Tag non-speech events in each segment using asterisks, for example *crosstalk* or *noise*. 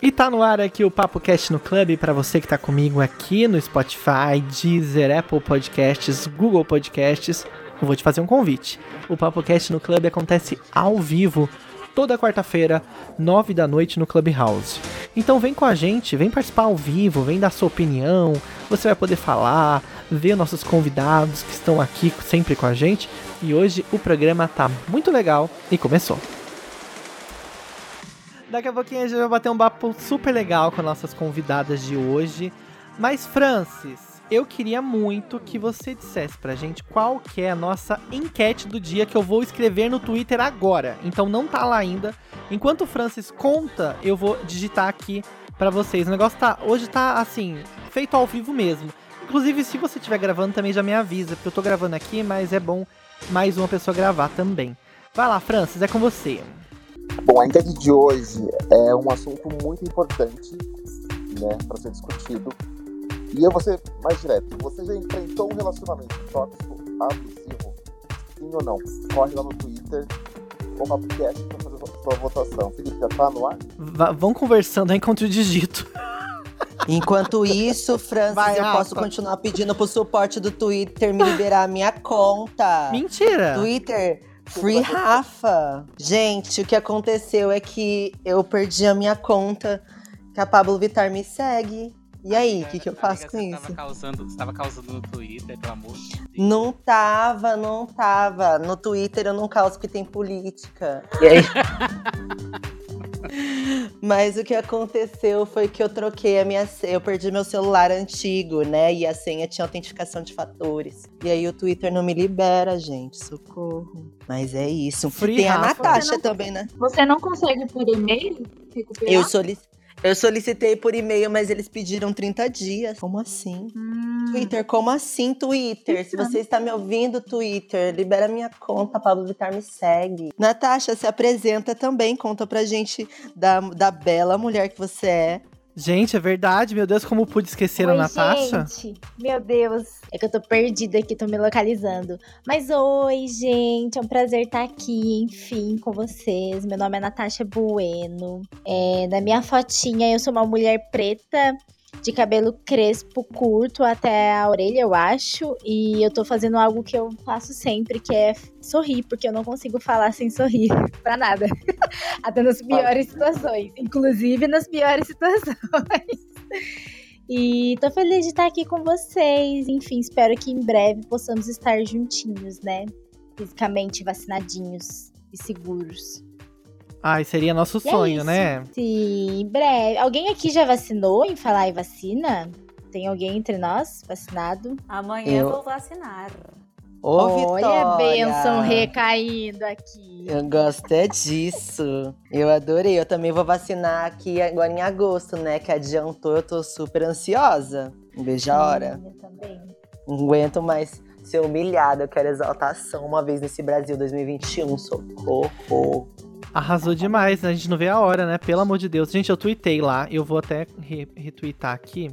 E tá no ar aqui o Papo Cast no Club para você que tá comigo aqui no Spotify, Deezer, Apple Podcasts, Google Podcasts. Eu vou te fazer um convite. O Papo Cast no Club acontece ao vivo toda quarta-feira, nove da noite no Clubhouse. Então vem com a gente, vem participar ao vivo, vem dar sua opinião. Você vai poder falar, ver nossos convidados que estão aqui sempre com a gente. E hoje o programa tá muito legal e começou. Daqui a pouquinho a gente vai bater um papo super legal com nossas convidadas de hoje. Mas, Francis, eu queria muito que você dissesse pra gente qual que é a nossa enquete do dia que eu vou escrever no Twitter agora. Então não tá lá ainda. Enquanto o Francis conta, eu vou digitar aqui para vocês. O negócio tá hoje tá assim, feito ao vivo mesmo. Inclusive, se você estiver gravando também já me avisa, porque eu tô gravando aqui, mas é bom mais uma pessoa gravar também. Vai lá, Francis, é com você. Bom, a enquete de hoje é um assunto muito importante, né, para ser discutido. E eu vou ser mais direto. Você já enfrentou um relacionamento tóxico, abusivo? Sim ou não? Corre lá no Twitter ou podcast para fazer a sua votação. Felipe, já tá no ar? V vão conversando enquanto eu digito. *laughs* Enquanto isso, Francis, Vai, eu Rafa. posso continuar pedindo pro suporte do Twitter me liberar a minha conta. Mentira! Twitter, Free Rafa. Gente, o que aconteceu é que eu perdi a minha conta, que a Pablo Vittar me segue. E aí, o que, que eu faço com isso? Tava causando, você tava causando no Twitter, pelo amor de Deus. Não tava, não tava. No Twitter eu não causo porque tem política. E aí? *laughs* Mas o que aconteceu foi que eu troquei a minha senha. Eu perdi meu celular antigo, né? E a senha tinha autenticação de fatores. E aí o Twitter não me libera, gente. Socorro. Mas é isso. Free Tem a Natasha não, também, né? Você não consegue por e-mail recuperar? Eu solicitei. Eu solicitei por e-mail, mas eles pediram 30 dias. Como assim? Hum. Twitter, como assim, Twitter? Se você está me ouvindo, Twitter, libera minha conta, Pablo Vittar me segue. Natasha, se apresenta também, conta pra gente da, da bela mulher que você é. Gente, é verdade. Meu Deus, como pude esquecer Oi, a Natasha? Gente, meu Deus. É que eu tô perdida aqui, tô me localizando. Mas oi, gente. É um prazer estar aqui, enfim, com vocês. Meu nome é Natasha Bueno. É, na minha fotinha, eu sou uma mulher preta de cabelo crespo, curto até a orelha, eu acho. E eu tô fazendo algo que eu faço sempre, que é sorrir, porque eu não consigo falar sem sorrir *laughs* pra nada. até *laughs* nas piores situações, inclusive nas piores situações. *laughs* E tô feliz de estar aqui com vocês. Enfim, espero que em breve possamos estar juntinhos, né? Fisicamente vacinadinhos e seguros. Ai, seria nosso e é sonho, é né? Sim, em breve. Alguém aqui já vacinou em falar em vacina? Tem alguém entre nós vacinado? Amanhã eu vou vacinar. Ô, Olha a benção recaindo aqui. Eu gosto é disso. Eu adorei. Eu também vou vacinar aqui agora em agosto, né? Que adiantou, eu tô super ansiosa. Um beijo a hora. Eu também. Não aguento mais ser humilhada. Eu quero exaltação uma vez nesse Brasil 2021. Socorro. Arrasou demais? A gente não vê a hora, né? Pelo amor de Deus. Gente, eu tuitei lá. Eu vou até re retweetar aqui.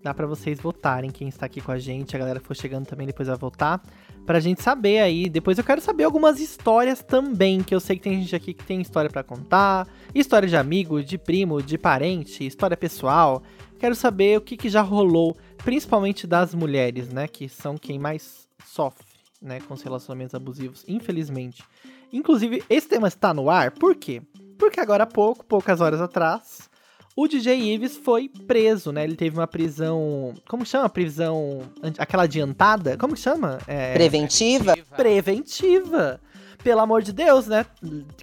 Dá para vocês votarem quem está aqui com a gente. A galera for chegando também depois vai votar. Pra gente saber aí. Depois eu quero saber algumas histórias também. Que eu sei que tem gente aqui que tem história para contar. História de amigo, de primo, de parente, história pessoal. Quero saber o que, que já rolou. Principalmente das mulheres, né? Que são quem mais sofre, né? Com os relacionamentos abusivos, infelizmente. Inclusive, esse tema está no ar, por quê? Porque agora há pouco, poucas horas atrás, o DJ Ives foi preso, né? Ele teve uma prisão. Como chama? Prisão. Aquela adiantada? Como que chama? É... Preventiva? Preventiva. Pelo amor de Deus, né?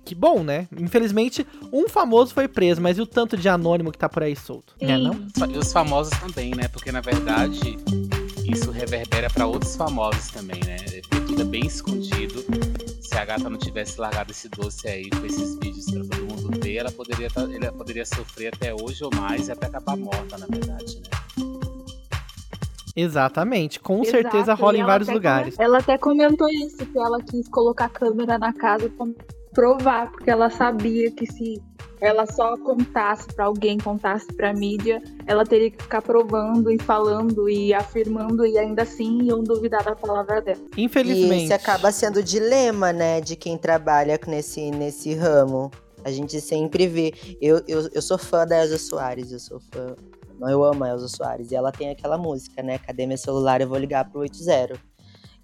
Que bom, né? Infelizmente, um famoso foi preso, mas e o tanto de anônimo que tá por aí solto? Sim. Né, não? E os famosos também, né? Porque na verdade isso reverbera para outros famosos também, né? Tudo é bem escondido se a gata não tivesse largado esse doce aí com esses vídeos para todo mundo ver, ela poderia, tá, ela poderia sofrer até hoje ou mais e até acabar morta, na verdade, né? Exatamente, com Exato. certeza rola em vários lugares. Ela até comentou isso, que ela quis colocar a câmera na casa pra provar, porque ela sabia que se ela só contasse para alguém, contasse para mídia, ela teria que ficar provando e falando e afirmando e ainda assim iam duvidar da palavra dela. Infelizmente. E esse acaba sendo o dilema, né, de quem trabalha nesse, nesse ramo. A gente sempre vê. Eu, eu, eu sou fã da Elza Soares, eu sou fã. Eu amo a Elza Soares. E ela tem aquela música, né? Cadê meu celular? Eu vou ligar pro 80.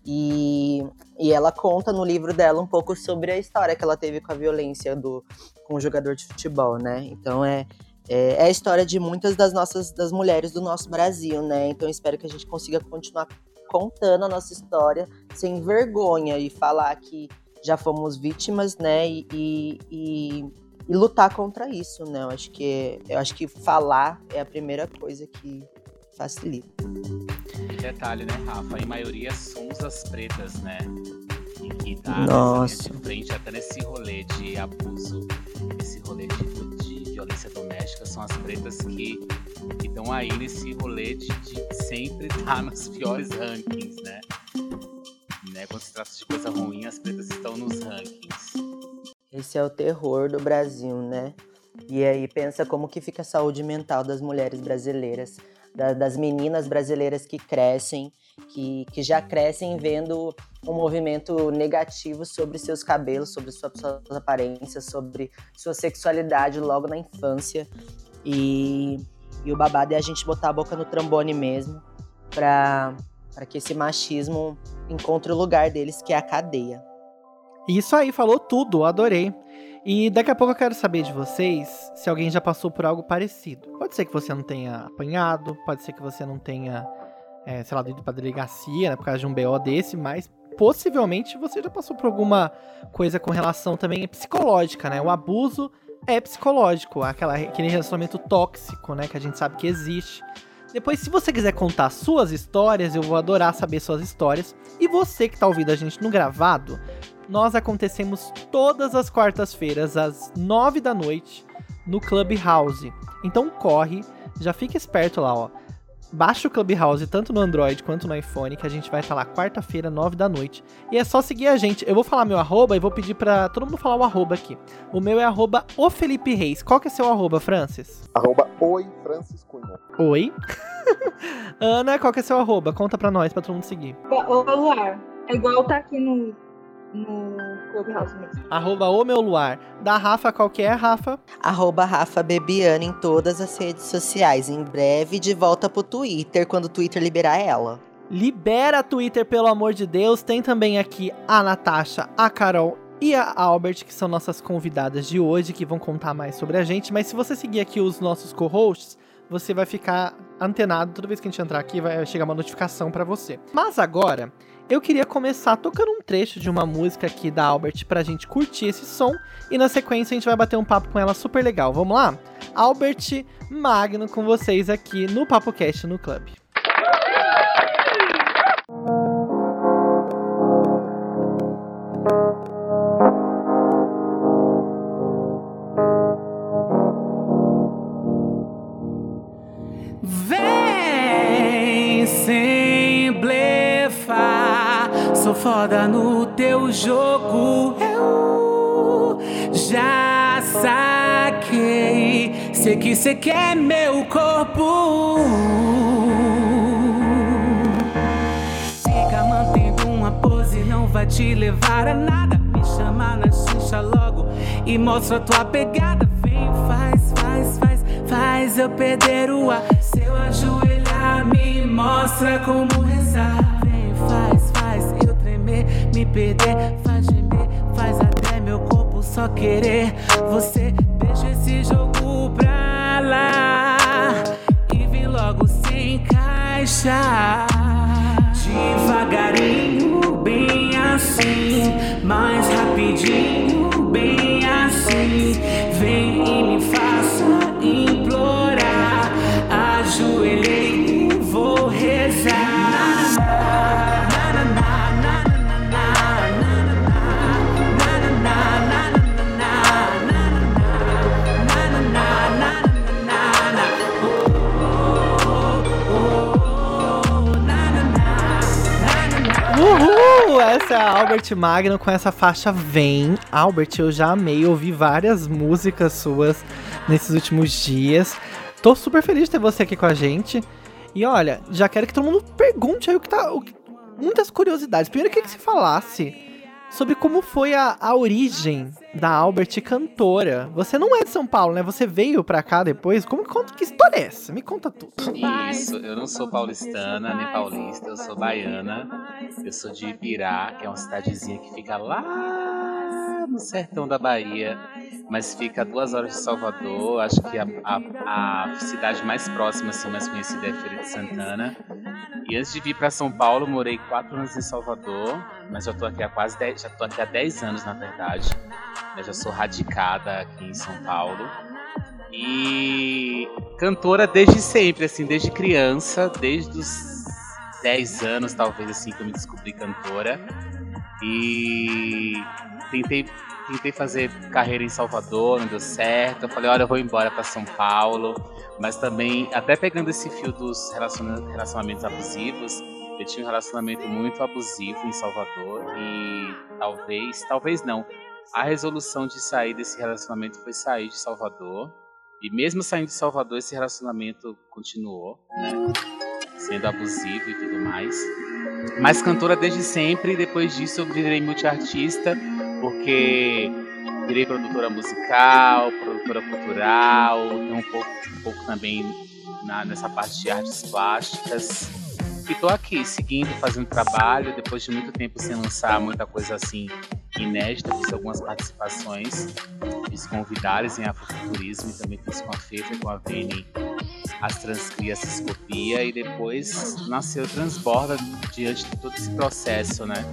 E, e ela conta no livro dela um pouco sobre a história que ela teve com a violência do, com o jogador de futebol, né? Então é, é, é, a história de muitas das nossas das mulheres do nosso Brasil, né? Então espero que a gente consiga continuar contando a nossa história sem vergonha e falar que já fomos vítimas, né? E, e, e, e lutar contra isso, né? Eu acho que eu acho que falar é a primeira coisa que facilita. Detalhe, né, Rafa? Em maioria somos as pretas, né? E tá Nossa. de frente até nesse rolê de abuso, esse rolê de, de violência doméstica, são as pretas que estão aí nesse rolê de, de sempre estar tá *laughs* nos piores rankings, né? né? Quando se trata de coisa ruim, as pretas estão nos rankings. Esse é o terror do Brasil, né? E aí pensa como que fica a saúde mental das mulheres brasileiras da, das meninas brasileiras que crescem, que, que já crescem vendo um movimento negativo sobre seus cabelos, sobre suas, suas aparências, sobre sua sexualidade logo na infância. E, e o babado é a gente botar a boca no trombone mesmo, para que esse machismo encontre o lugar deles, que é a cadeia. Isso aí, falou tudo, adorei. E daqui a pouco eu quero saber de vocês se alguém já passou por algo parecido. Pode ser que você não tenha apanhado, pode ser que você não tenha, é, sei lá, ido pra delegacia, né, por causa de um BO desse, mas possivelmente você já passou por alguma coisa com relação também psicológica, né? O abuso é psicológico, aquela, aquele relacionamento tóxico, né, que a gente sabe que existe. Depois, se você quiser contar suas histórias, eu vou adorar saber suas histórias. E você que tá ouvindo a gente no gravado, nós acontecemos todas as quartas-feiras, às nove da noite, no Clubhouse. Então corre, já fica esperto lá, ó. Baixa o Clubhouse tanto no Android quanto no iPhone, que a gente vai estar lá quarta-feira, nove da noite. E é só seguir a gente. Eu vou falar meu arroba e vou pedir pra todo mundo falar o arroba aqui. O meu é arroba o Felipe Reis. Qual que é seu arroba, Francis? Arroba oi, Francis Cunha. Oi. *laughs* Ana, qual que é seu arroba? Conta pra nós, pra todo mundo seguir. O Luar. É igual tá aqui no no Clubhouse mesmo. Arroba o meu luar. Da Rafa, qual que é, Rafa? Arroba Rafa Bebiana em todas as redes sociais. Em breve de volta pro Twitter, quando o Twitter liberar ela. Libera Twitter, pelo amor de Deus. Tem também aqui a Natasha, a Carol e a Albert, que são nossas convidadas de hoje, que vão contar mais sobre a gente. Mas se você seguir aqui os nossos co-hosts, você vai ficar antenado toda vez que a gente entrar aqui, vai chegar uma notificação para você. Mas agora, eu queria começar tocando um trecho de uma música aqui da Albert pra gente curtir esse som e na sequência a gente vai bater um papo com ela super legal. Vamos lá? Albert Magno com vocês aqui no Papo Cast no Clube. Foda no teu jogo. Eu já saquei. Sei que cê quer meu corpo. Fica mantendo uma pose, não vai te levar a nada. Me chama na xixa logo e mostra tua pegada. Vem, faz, faz, faz, faz eu perder o ar. Se eu ajoelhar, me mostra como rezar me perder, faz gemer, faz até meu corpo só querer. Você deixa esse jogo pra lá e vem logo se encaixar. Devagarinho, bem assim, mais essa é Albert Magno com essa faixa Vem. Albert, eu já amei ouvir várias músicas suas nesses últimos dias. Tô super feliz de ter você aqui com a gente. E olha, já quero que todo mundo pergunte aí o que tá. O, muitas curiosidades. Primeiro, eu queria que você falasse sobre como foi a, a origem da Albert cantora. Você não é de São Paulo, né? Você veio pra cá depois. Como conta que história é essa? Me conta tudo. Isso, eu não sou paulistana nem paulista, eu sou baiana. Eu sou de Ibirá, que é uma cidadezinha que fica lá no sertão da Bahia, mas fica a duas horas de Salvador. Acho que a, a, a cidade mais próxima, assim, mais conhecida é Feira de Santana. E antes de vir para São Paulo, morei quatro anos em Salvador, mas já tô aqui há quase 10, já tô aqui há 10 anos, na verdade. Eu já sou radicada aqui em São Paulo. E cantora desde sempre, assim, desde criança, desde os 10 anos, talvez, assim, que eu me descobri cantora. E tentei, tentei fazer carreira em Salvador, não deu certo. Eu falei, olha, eu vou embora para São Paulo. Mas também, até pegando esse fio dos relacionamentos abusivos, eu tinha um relacionamento muito abusivo em Salvador e talvez, talvez não. A resolução de sair desse relacionamento foi sair de Salvador. E mesmo saindo de Salvador, esse relacionamento continuou, né? Sendo abusivo e tudo mais. Mas cantora desde sempre, depois disso eu virei multiartista, porque virei produtora musical, produtora cultural, um pouco, um pouco também na, nessa parte de artes plásticas. E tô aqui, seguindo, fazendo trabalho, depois de muito tempo sem lançar muita coisa assim inédita, fiz algumas participações, fiz com em Afrofuturismo, e também fiz com a Fefa com a Vene as Transcria Ciscopia, e depois nasceu Transborda diante de todo esse processo, né?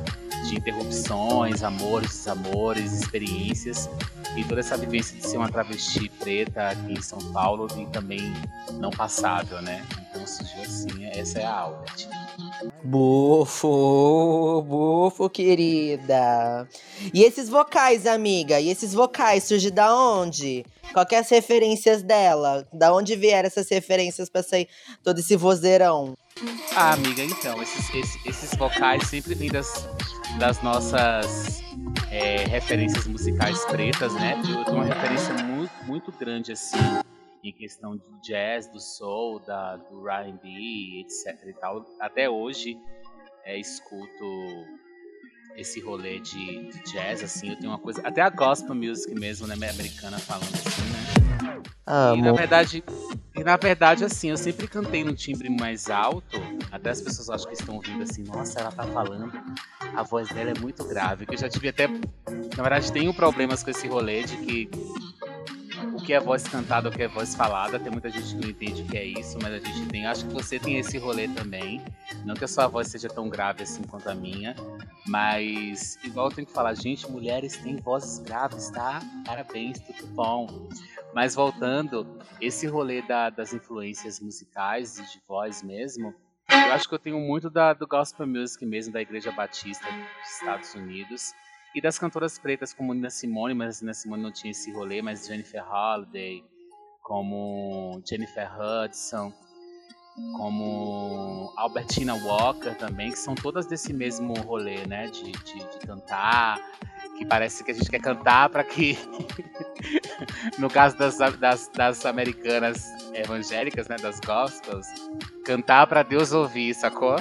de interrupções, amores, desamores, experiências e toda essa vivência de ser uma travesti preta aqui em São Paulo e também não passável, né? Essa é a Albert. Bufo, bufo, querida. E esses vocais, amiga? E esses vocais surgem da onde? Qual que é as referências dela? Da onde vieram essas referências para sair todo esse vozeirão? Ah, amiga, então, esses, esses, esses vocais sempre vêm das, das nossas é, referências musicais pretas, né? Eu tenho uma referência muito, muito grande, assim, em questão do jazz, do soul, da, do R&B, etc e tal. Até hoje, é, escuto esse rolê de, de, jazz, assim, eu tenho uma coisa... Até a gospel music mesmo, né, americana falando assim, né? Amo. E na verdade, e na verdade, assim, eu sempre cantei no timbre mais alto. Até as pessoas acham que estão ouvindo assim, nossa, ela tá falando. A voz dela é muito grave. Que eu já tive até. Na verdade, tenho problemas com esse rolê de que que é voz cantada, o que é voz falada. Tem muita gente que não entende o que é isso, mas a gente tem. Acho que você tem esse rolê também. Não que a sua voz seja tão grave assim quanto a minha, mas igual eu tenho que falar, gente, mulheres têm vozes graves, tá? Parabéns, tudo bom. Mas voltando, esse rolê da, das influências musicais e de voz mesmo, eu acho que eu tenho muito da, do gospel music mesmo, da Igreja Batista dos Estados Unidos. E das cantoras pretas como Nina Simone, mas Nina Simone não tinha esse rolê, mas Jennifer Holliday, como Jennifer Hudson, como Albertina Walker também, que são todas desse mesmo rolê, né? De, de, de cantar, que parece que a gente quer cantar para que, *laughs* no caso das, das, das, americanas evangélicas, né? Das gospels, cantar para Deus ouvir, sacou?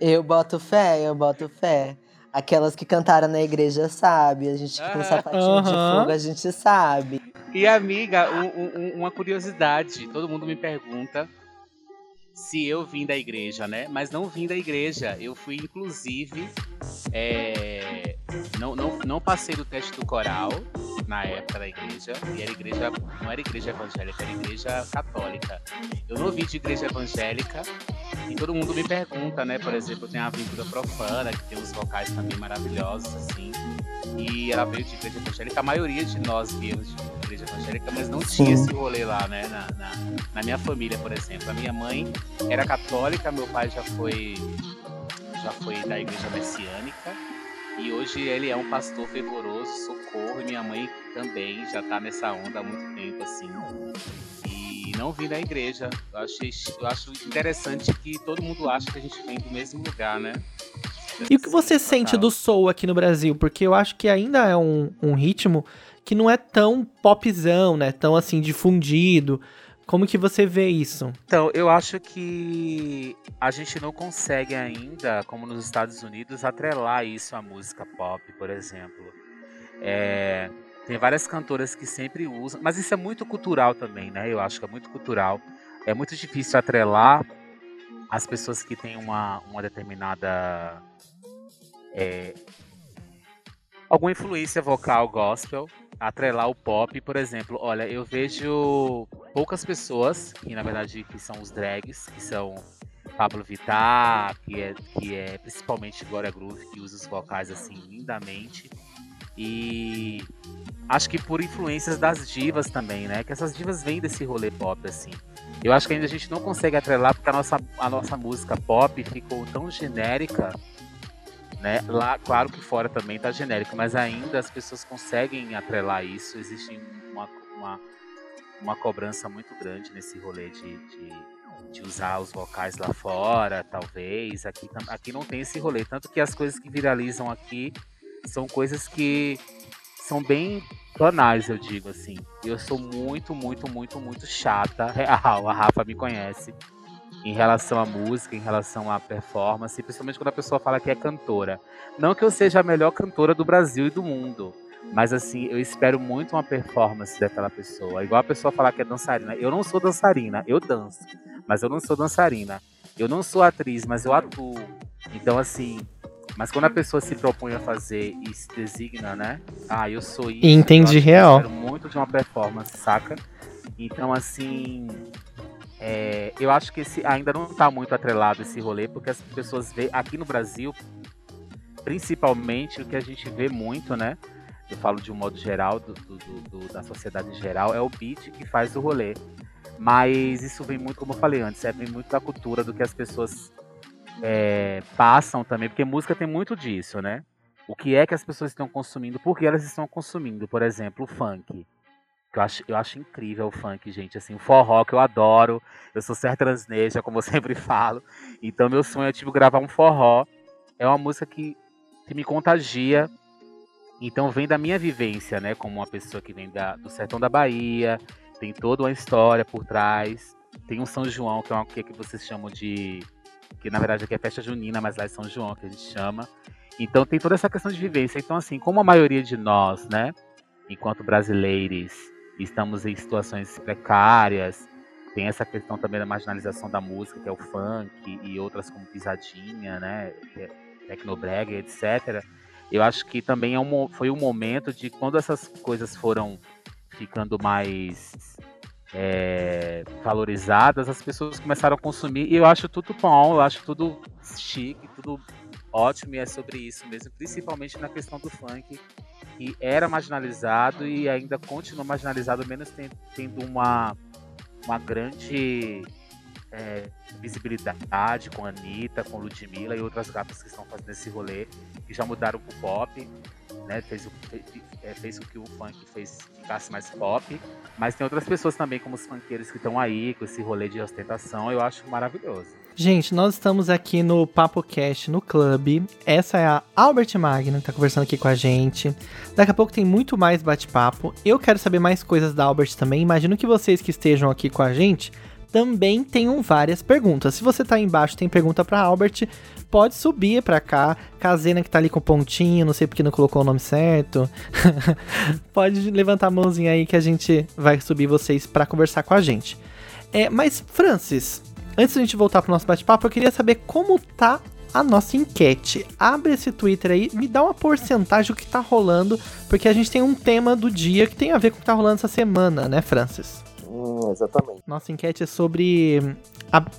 Eu boto fé, eu boto fé. Aquelas que cantaram na igreja sabe, a gente que tem sapatinho uhum. de fogo, a gente sabe. E amiga, um, um, uma curiosidade, todo mundo me pergunta se eu vim da igreja, né? Mas não vim da igreja. Eu fui, inclusive, é... não, não, não passei do teste do coral na época da igreja. E era igreja, não era igreja evangélica, era igreja católica. Eu não vim de igreja evangélica. E todo mundo me pergunta, né? Por exemplo, tem a Aventura Profana, que tem uns vocais também maravilhosos, assim. E ela veio de igreja evangélica. A maioria de nós viemos de igreja evangélica, mas não Sim. tinha esse rolê lá, né? Na, na, na, minha família, por exemplo. A minha mãe era católica, meu pai já foi, já foi da igreja messiânica. E hoje ele é um pastor fervoroso, socorro, e minha mãe também já tá nessa onda há muito tempo, assim. E não vim da igreja. Eu, achei, eu acho interessante que todo mundo acha que a gente vem do mesmo lugar, né? E o que você sente do soul aqui no Brasil? Porque eu acho que ainda é um, um ritmo que não é tão popzão, né? Tão assim, difundido Como que você vê isso? Então, eu acho que a gente não consegue ainda, como nos Estados Unidos, atrelar isso à música pop, por exemplo. É, tem várias cantoras que sempre usam, mas isso é muito cultural também, né? Eu acho que é muito cultural. É muito difícil atrelar as pessoas que têm uma, uma determinada. É, alguma influência vocal gospel, atrelar o pop, por exemplo. Olha, eu vejo poucas pessoas, que na verdade que são os drags, que são Pablo Vittar, que é, que é principalmente Glória Groove, que usa os vocais assim lindamente. E acho que por influências das divas também, né? Que essas divas vêm desse rolê pop, assim. Eu acho que ainda a gente não consegue atrelar porque a nossa, a nossa música pop ficou tão genérica, né? Lá, claro que fora também tá genérico, mas ainda as pessoas conseguem atrelar isso. Existe uma, uma, uma cobrança muito grande nesse rolê de, de, de usar os vocais lá fora, talvez. Aqui, aqui não tem esse rolê. Tanto que as coisas que viralizam aqui são coisas que são bem banais, eu digo assim. Eu sou muito, muito, muito, muito chata, *laughs* real. A Rafa me conhece. Em relação à música, em relação à performance, principalmente quando a pessoa fala que é cantora. Não que eu seja a melhor cantora do Brasil e do mundo, mas assim, eu espero muito uma performance daquela pessoa. Igual a pessoa falar que é dançarina. Eu não sou dançarina, eu danço, mas eu não sou dançarina. Eu não sou atriz, mas eu atuo. Então, assim, mas quando a pessoa se propõe a fazer e se designa, né? Ah, eu sou isso. Entendi eu real. Eu muito de uma performance, saca? Então, assim. É, eu acho que esse ainda não tá muito atrelado esse rolê, porque as pessoas vê aqui no Brasil, principalmente o que a gente vê muito, né? Eu falo de um modo geral, do, do, do, da sociedade em geral, é o beat que faz o rolê. Mas isso vem muito, como eu falei antes, é, vem muito da cultura do que as pessoas é, passam também, porque música tem muito disso, né? O que é que as pessoas estão consumindo, por que elas estão consumindo, por exemplo, o funk. Que eu acho, eu acho incrível o funk, gente. Assim, o forró que eu adoro. Eu sou sertaneja, como eu sempre *laughs* falo. Então, meu sonho é tipo gravar um forró. É uma música que, que me contagia. Então, vem da minha vivência, né? Como uma pessoa que vem da, do sertão da Bahia. Tem toda uma história por trás. Tem um São João, que é uma que, que vocês chamam de que na verdade aqui é festa junina, mas lá é São João que a gente chama. Então tem toda essa questão de vivência. Então, assim, como a maioria de nós, né, enquanto brasileiros, estamos em situações precárias, tem essa questão também da marginalização da música, que é o funk, e outras como pisadinha, né, é tecnobrega, etc. Eu acho que também é um, foi um momento de quando essas coisas foram ficando mais é, valorizadas, as pessoas começaram a consumir e eu acho tudo bom, eu acho tudo chique, tudo ótimo e é sobre isso mesmo, principalmente na questão do funk, que era marginalizado e ainda continua marginalizado, menos tendo uma, uma grande é, visibilidade com a Anitta, com Ludmilla e outras gatas que estão fazendo esse rolê, que já mudaram pro pop, né? Fez, é, fez com que o funk fez, ficasse mais pop. Mas tem outras pessoas também, como os funkeiros que estão aí, com esse rolê de ostentação, eu acho maravilhoso. Gente, nós estamos aqui no Papo Cast no Clube. Essa é a Albert Magno que tá conversando aqui com a gente. Daqui a pouco tem muito mais bate-papo. Eu quero saber mais coisas da Albert também. Imagino que vocês que estejam aqui com a gente também tenham várias perguntas. Se você tá aí embaixo tem pergunta para Albert, pode subir para cá. Casena que tá ali com pontinho, não sei porque não colocou o nome certo. *laughs* pode levantar a mãozinha aí que a gente vai subir vocês para conversar com a gente. É, mas Francis, antes da gente voltar pro nosso bate-papo, eu queria saber como tá a nossa enquete. Abre esse Twitter aí, me dá uma porcentagem do que tá rolando, porque a gente tem um tema do dia que tem a ver com o que tá rolando essa semana, né, Francis? Hum, exatamente. Nossa enquete é sobre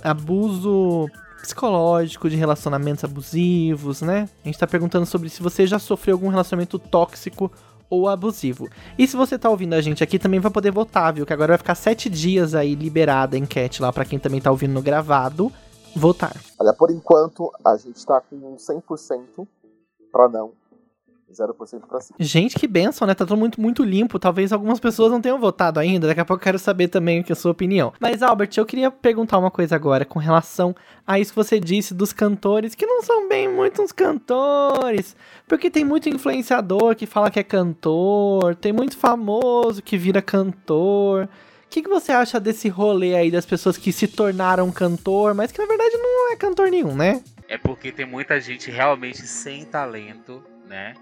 abuso psicológico de relacionamentos abusivos, né? A gente tá perguntando sobre se você já sofreu algum relacionamento tóxico ou abusivo. E se você tá ouvindo a gente aqui, também vai poder votar, viu? Que agora vai ficar sete dias aí liberada a enquete lá para quem também tá ouvindo no gravado votar. Olha, por enquanto a gente tá com 100% para não 0% pra cima. Gente, que benção, né? Tá tudo muito, muito limpo. Talvez algumas pessoas não tenham votado ainda. Daqui a pouco eu quero saber também o que é a sua opinião. Mas, Albert, eu queria perguntar uma coisa agora com relação a isso que você disse dos cantores, que não são bem muitos cantores. Porque tem muito influenciador que fala que é cantor, tem muito famoso que vira cantor. O que, que você acha desse rolê aí das pessoas que se tornaram cantor, mas que na verdade não é cantor nenhum, né? É porque tem muita gente realmente sem talento, né?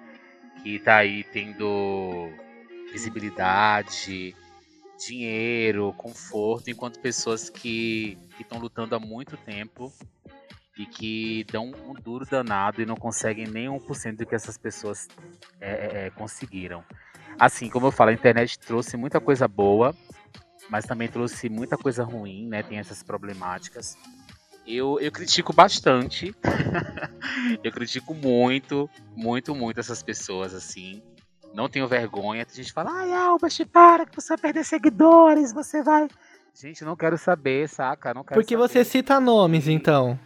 Que tá aí tendo visibilidade, dinheiro, conforto, enquanto pessoas que estão lutando há muito tempo e que dão um duro danado e não conseguem nem 1% do que essas pessoas é, é, é, conseguiram. Assim, como eu falo, a internet trouxe muita coisa boa, mas também trouxe muita coisa ruim, né? Tem essas problemáticas. Eu, eu critico bastante. *laughs* eu critico muito, muito, muito essas pessoas, assim. Não tenho vergonha. Tem gente que fala, ai, Albert, para, que você vai perder seguidores, você vai. Gente, não quero saber, saca? Não quero Porque saber. você cita nomes, então.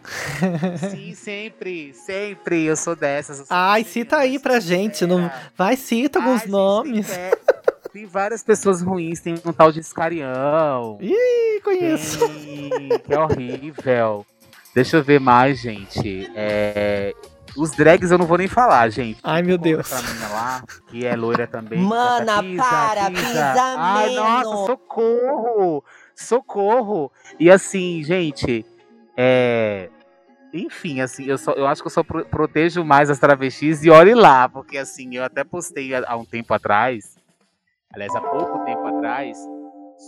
Sim, sempre, sempre. Eu sou dessas. Eu sou Ai, cita aí pra gente. Não... Vai, cita alguns Ai, gente, nomes. Tem, *laughs* tem várias pessoas ruins. Tem um tal de Escarião. Ih, conheço. Tem... Que é horrível. Deixa eu ver mais, gente. É... Os drags eu não vou nem falar, gente. Ai, meu Deus. Essa menina lá, que é loira também. Mana, Pisa, para, pisa. pisa Ai, nossa, menos. socorro! Socorro! E assim, gente, é. Enfim, assim, eu, só, eu acho que eu só pro- protejo mais as travestis e olhe lá, porque assim, eu até postei há um tempo atrás, aliás, há pouco tempo atrás,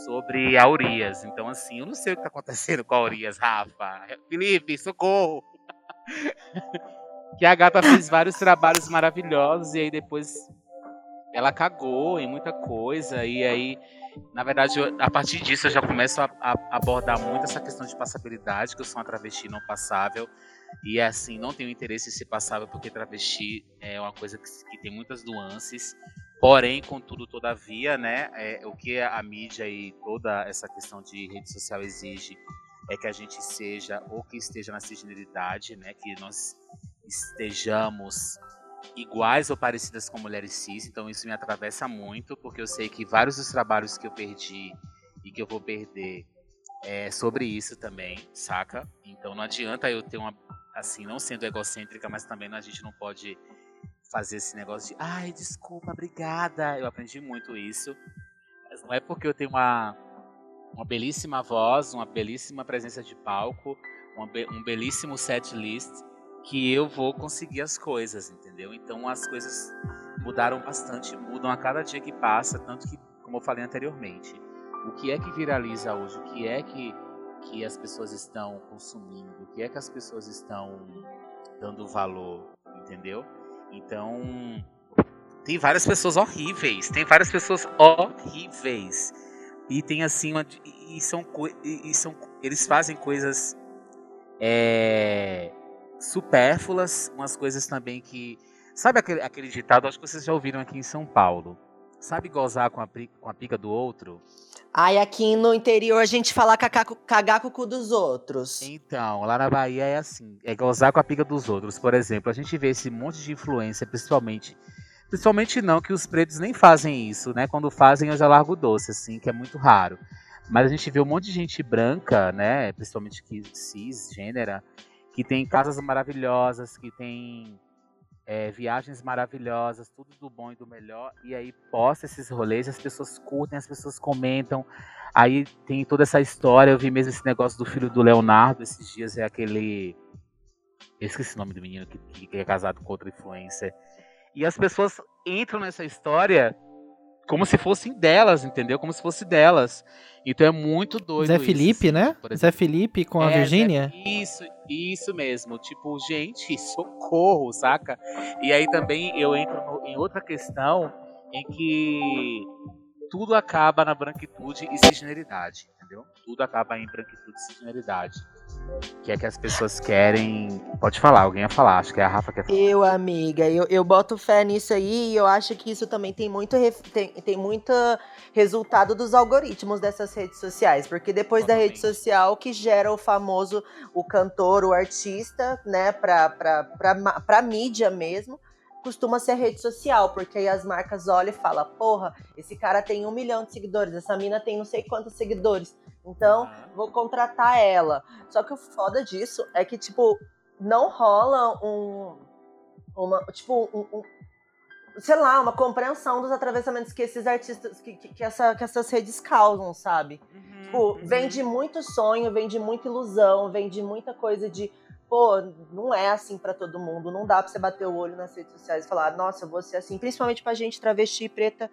sobre a Urias. Então, assim, eu não sei o que tá acontecendo com a Urias, Rafa. Felipe, socorro! que a gata fez vários trabalhos maravilhosos e aí depois ela cagou em muita coisa e aí na verdade eu- a partir disso eu já começo a, a abordar muito essa questão de passabilidade que eu sou uma travesti não passável e assim não tenho interesse em ser passável porque travesti é uma coisa que, que tem muitas nuances porém contudo todavia né é, o que a mídia e toda essa questão de rede social exige é que a gente seja ou que esteja na cisgeneridade né que nós estejamos iguais ou parecidas com mulheres cis, então isso me atravessa muito, porque eu sei que vários dos trabalhos que eu perdi e que eu vou perder é sobre isso também, saca? Então não adianta eu ter uma, assim, não sendo egocêntrica, mas também a gente não pode fazer esse negócio de, ai, desculpa, obrigada. Eu aprendi muito isso, mas não é porque eu tenho uma, uma belíssima voz, uma belíssima presença de palco, uma um belíssimo set list, que eu vou conseguir as coisas, entendeu? Então as coisas mudaram bastante, mudam a cada dia que passa, tanto que, como eu falei anteriormente, o que é que viraliza hoje, o que é que, que as pessoas estão consumindo, o que é que as pessoas estão dando valor, entendeu? Então, tem várias pessoas horríveis, tem várias pessoas horríveis. E tem assim, uma, e, são, e são eles fazem coisas é, supérfluas, umas coisas também que. Sabe aquele, aquele ditado? Acho que vocês já ouviram aqui em São Paulo. Sabe gozar com a, com a pica do outro? Ai, aqui no interior a gente fala cagar com, cagar com o cu dos outros. Então, lá na Bahia é assim, é gozar com a pica dos outros. Por exemplo, a gente vê esse monte de influência, principalmente. Principalmente não, que os pretos nem fazem isso, né? Quando fazem, eu já largo doce, assim, que é muito raro. Mas a gente vê um monte de gente branca, né? Principalmente que cisgênera, que tem casas maravilhosas, que tem é, viagens maravilhosas, tudo do bom e do melhor. E aí posta esses rolês, as pessoas curtem, as pessoas comentam. Aí tem toda essa história. Eu vi mesmo esse negócio do filho do Leonardo esses dias. É aquele. Eu esqueci o nome do menino que, que é casado com outra influencer. E as pessoas entram nessa história como se fossem delas, entendeu? Como se fosse delas. Então é muito doido. Zé isso, Felipe, assim, né? Zé. Felipe com a É, Zé- Virgínia? Isso, isso mesmo. Tipo, gente, *laughs* socorro, saca? E aí também eu entro no- em outra questão em que tudo acaba na branquitude e cisgeneridade, entendeu? Tudo acaba em branquitude e. Que é que as pessoas querem. Pode falar, alguém ia falar, acho que é a Rafa que quer falar. Eu, amiga, eu, eu boto fé nisso aí e eu acho que isso também tem muito, ref- tem, tem muito resultado dos algoritmos dessas redes sociais. Porque depois da rede Totalmente. social que gera o famoso, o cantor, o artista, né, pra, pra, pra, pra mídia mesmo, costuma ser rede social. Porque aí as marcas olham e falam, porra, esse cara tem um milhão de seguidores, essa mina tem não sei quantos seguidores. Então, vou contratar ela. Só que o foda disso é que, tipo, não rola um. Uma, tipo, um, um- sei lá, uma compreensão dos atravessamentos que esses artistas, que, que, essa, que essas redes causam, sabe? Uhum, Tipo, uhum. vem de muito sonho, vem de muita ilusão, vem de muita coisa de, pô, não é assim pra todo mundo, não dá pra você bater o olho nas redes sociais e falar, nossa, eu vou ser assim, principalmente pra gente travesti preta,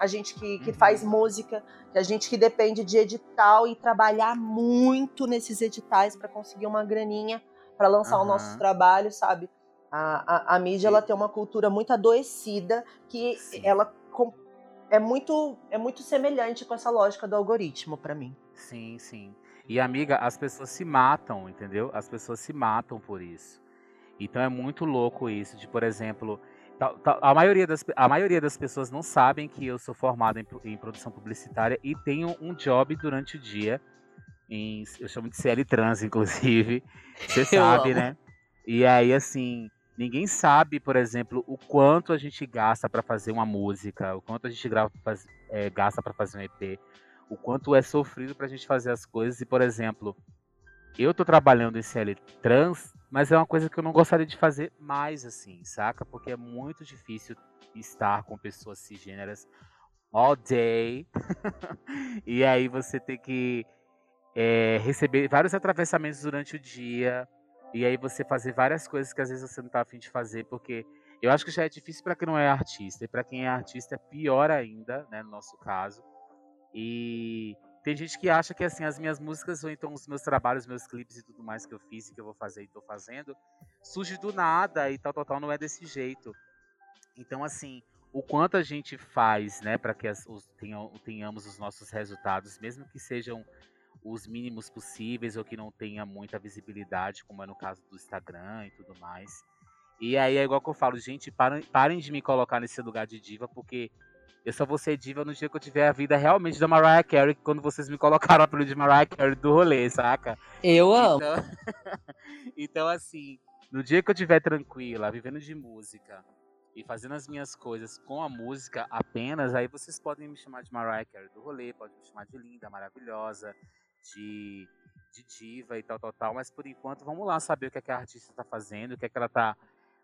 a gente que, que Uhum. faz música, que a gente que depende de edital e trabalhar muito nesses editais pra conseguir uma graninha pra lançar o Aham. nosso trabalho, sabe? A, a, a mídia ela tem uma cultura muito adoecida que Sim. ela é muito é muito semelhante com essa lógica do algoritmo pra mim. Sim, sim. E amiga, as pessoas se matam, entendeu? As pessoas se matam por isso. Então é muito louco isso, de por exemplo, a maioria das, a maioria das pessoas não sabem que eu sou formado em, em produção publicitária e tenho um job durante o dia, em, eu chamo de CL Trans, *laughs* inclusive, você sabe, né? E aí, assim, ninguém sabe, por exemplo, o quanto a gente gasta para fazer uma música, o quanto a gente grava, eh, gasta para fazer um EP, o quanto é sofrido pra gente fazer as coisas. E, por exemplo, eu tô trabalhando em CL trans, mas é uma coisa que eu não gostaria de fazer mais assim, saca? Porque é muito difícil estar com pessoas cisgêneras all day. *laughs* e aí você tem que é, receber vários atravessamentos durante o dia. E aí você fazer várias coisas que às vezes você não tá afim de fazer, porque eu acho que já é difícil para quem não é artista. E para quem é artista é pior ainda, né, no nosso caso. E tem gente que acha que assim as minhas músicas ou então os meus trabalhos, meus clipes e tudo mais que eu fiz e que eu vou fazer e tô fazendo, surge do nada e tal, tal, tal, não é desse jeito. Então assim, o quanto a gente faz, né, para que as, os, tenham, tenhamos os nossos resultados, mesmo que sejam os mínimos possíveis ou que não tenha muita visibilidade, como é no caso do Instagram e tudo mais. E aí é igual que eu falo, gente, parem, parem de me colocar nesse lugar de diva, porque eu só vou ser diva no dia que eu tiver a vida realmente da Mariah Carey, quando vocês me colocaram o apelido de Mariah Carey do rolê, saca? Eu amo. Então, *laughs* então, assim, no dia que eu estiver tranquila, vivendo de música e fazendo as minhas coisas com a música apenas, aí vocês podem me chamar de Mariah Carey do rolê, podem me chamar de linda, maravilhosa, de, de diva e tal, tal, tal. Mas por enquanto, vamos lá saber o que, é que a artista tá fazendo, o que é que ela tá,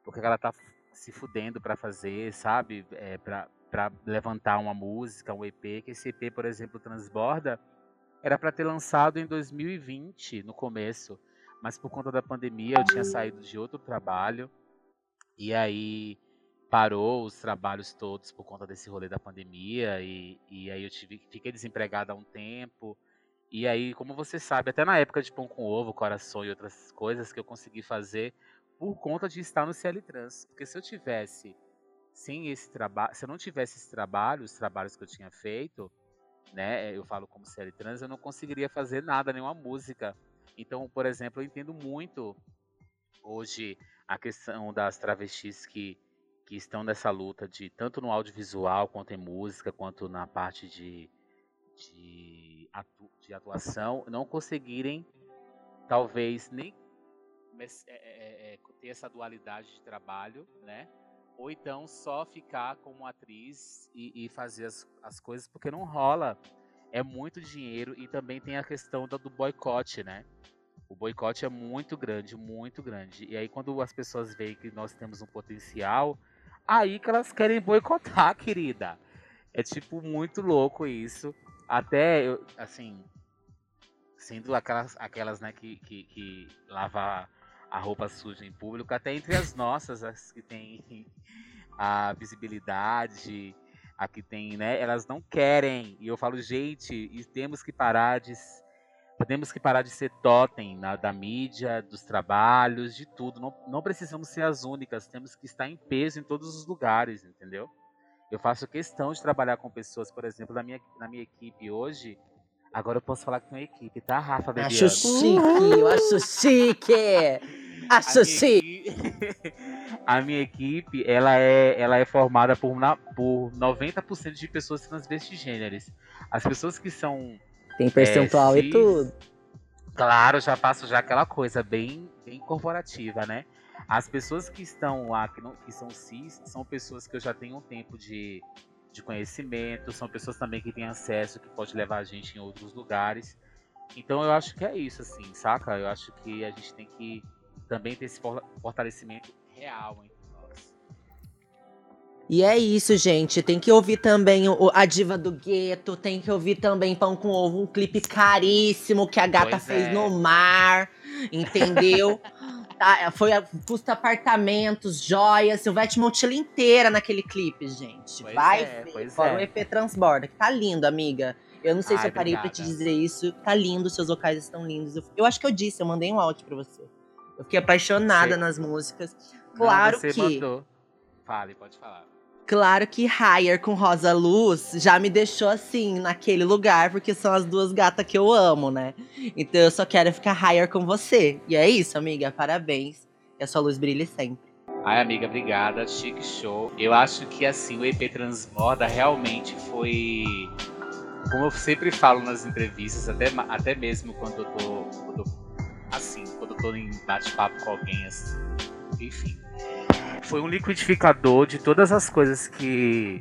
o que, é que ela tá se fudendo pra fazer, sabe? É, pra, pra levantar uma música, um EP, que esse EP, por exemplo, Transborda, era pra ter lançado em 2020, no começo. Mas por conta da pandemia, eu tinha saído de outro trabalho. E aí parou os trabalhos todos por conta desse rolê da pandemia. E, e aí eu tive, fiquei desempregado há um tempo. E aí, como você sabe, até na época de Pão com Ovo, Coração e outras coisas que eu consegui fazer por conta de estar no CL Trans. Porque se eu tivesse sem esse trabalho, se eu não tivesse esse trabalho, os trabalhos que eu tinha feito, né, eu falo como CL Trans, eu não conseguiria fazer nada, nenhuma música. Então, por exemplo, eu entendo muito hoje a questão das travestis que, que estão nessa luta de tanto no audiovisual quanto em música, quanto na parte de, de, atu, de atuação, não conseguirem talvez nem é, é, é, ter essa dualidade de trabalho, né? Ou então só ficar como atriz e, e fazer as, as coisas, porque não rola. É muito dinheiro e também tem a questão do, do boicote, né? O boicote é muito grande, muito grande. E aí quando as pessoas veem que nós temos um potencial, aí que elas querem boicotar, *laughs* querida. É tipo muito louco isso. Até, eu, assim, sendo aquelas, aquelas né, que, que, que lava a roupa suja em público, até entre as nossas, as que têm *laughs* a visibilidade, a que tem, né, elas não querem. E eu falo, gente, e temos que parar de temos que parar de ser totem na, da mídia, dos trabalhos, de tudo. Não, não precisamos ser as únicas, temos que estar em peso em todos os lugares, entendeu? Eu faço questão de trabalhar com pessoas, por exemplo, na minha, na minha equipe hoje. Agora eu posso falar que tem uma equipe, tá, Rafa? Bebiano? Acho chique, eu acho chique. A chique. minha equipe, *laughs* a minha equipe, ela é, ela é formada por, na, por 90% de pessoas transvestigêneres. As pessoas que são Tem percentual É, e cis. tudo. Claro, já faço já aquela coisa bem, bem corporativa, né? As pessoas que estão lá, que, não, que são cis, são pessoas que eu já tenho um tempo de, de conhecimento, são pessoas também que têm acesso, que pode levar a gente em outros lugares. Então eu acho que é isso, assim, saca? Eu acho que a gente tem que também ter esse for- fortalecimento real entre nós. E é isso, gente. Tem que ouvir também o, a Diva do Gueto. Tem que ouvir também Pão com Ovo, um clipe caríssimo que a gata Pois fez é. no mar. Entendeu? *laughs* Tá, foi a, custa apartamentos, joias. Silvete Montilla inteira naquele clipe, gente. Pois Vai é, ver. Fora é. o EP Transborda, que tá lindo, amiga. Eu não sei se Ai, eu parei pra te dizer isso. Tá lindo, seus vocais estão lindos. Eu, eu acho que eu disse, eu mandei um áudio pra você. Eu fiquei apaixonada Você- nas músicas. Não, Claro você que. mandou. Fale, pode falar. Claro que Higher com Rosa Luz já me deixou assim, naquele lugar, porque são as duas gatas que eu amo, né? Então eu só quero ficar Higher com você. E é isso, amiga. Parabéns. Que a sua luz brilhe sempre. Ai, amiga, obrigada. Chique show. Eu acho que assim, o EP Transborda realmente foi. Como eu sempre falo nas entrevistas, até, até mesmo quando eu tô. quando eu- assim, quando eu tô em bate-papo com alguém, assim, enfim. Foi um liquidificador de todas as coisas que,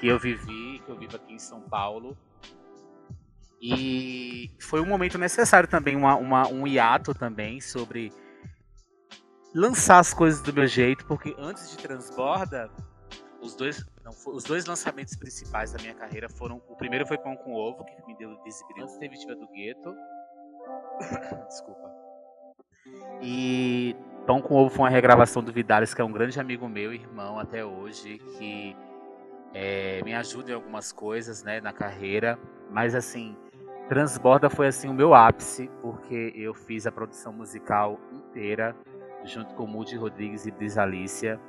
que eu vivi, que eu vivo aqui em São Paulo. E foi um momento necessário também, uma, uma- um hiato também sobre lançar as coisas do meu jeito, porque antes de Transborda, os dois, não, os dois lançamentos principais da minha carreira foram. O primeiro foi Pão com Ovo, que me deu visibilidade. Antes teve Tiva do Gueto. Desculpa. E Pão com Ovo foi uma regravação do Vidalis, que é um grande amigo meu, irmão até hoje, que é, me ajuda em algumas coisas né, na carreira. Mas assim, Transborda foi assim o meu ápice, porque eu fiz a produção musical inteira junto com Moody Rodrigues e Brisa Alicia.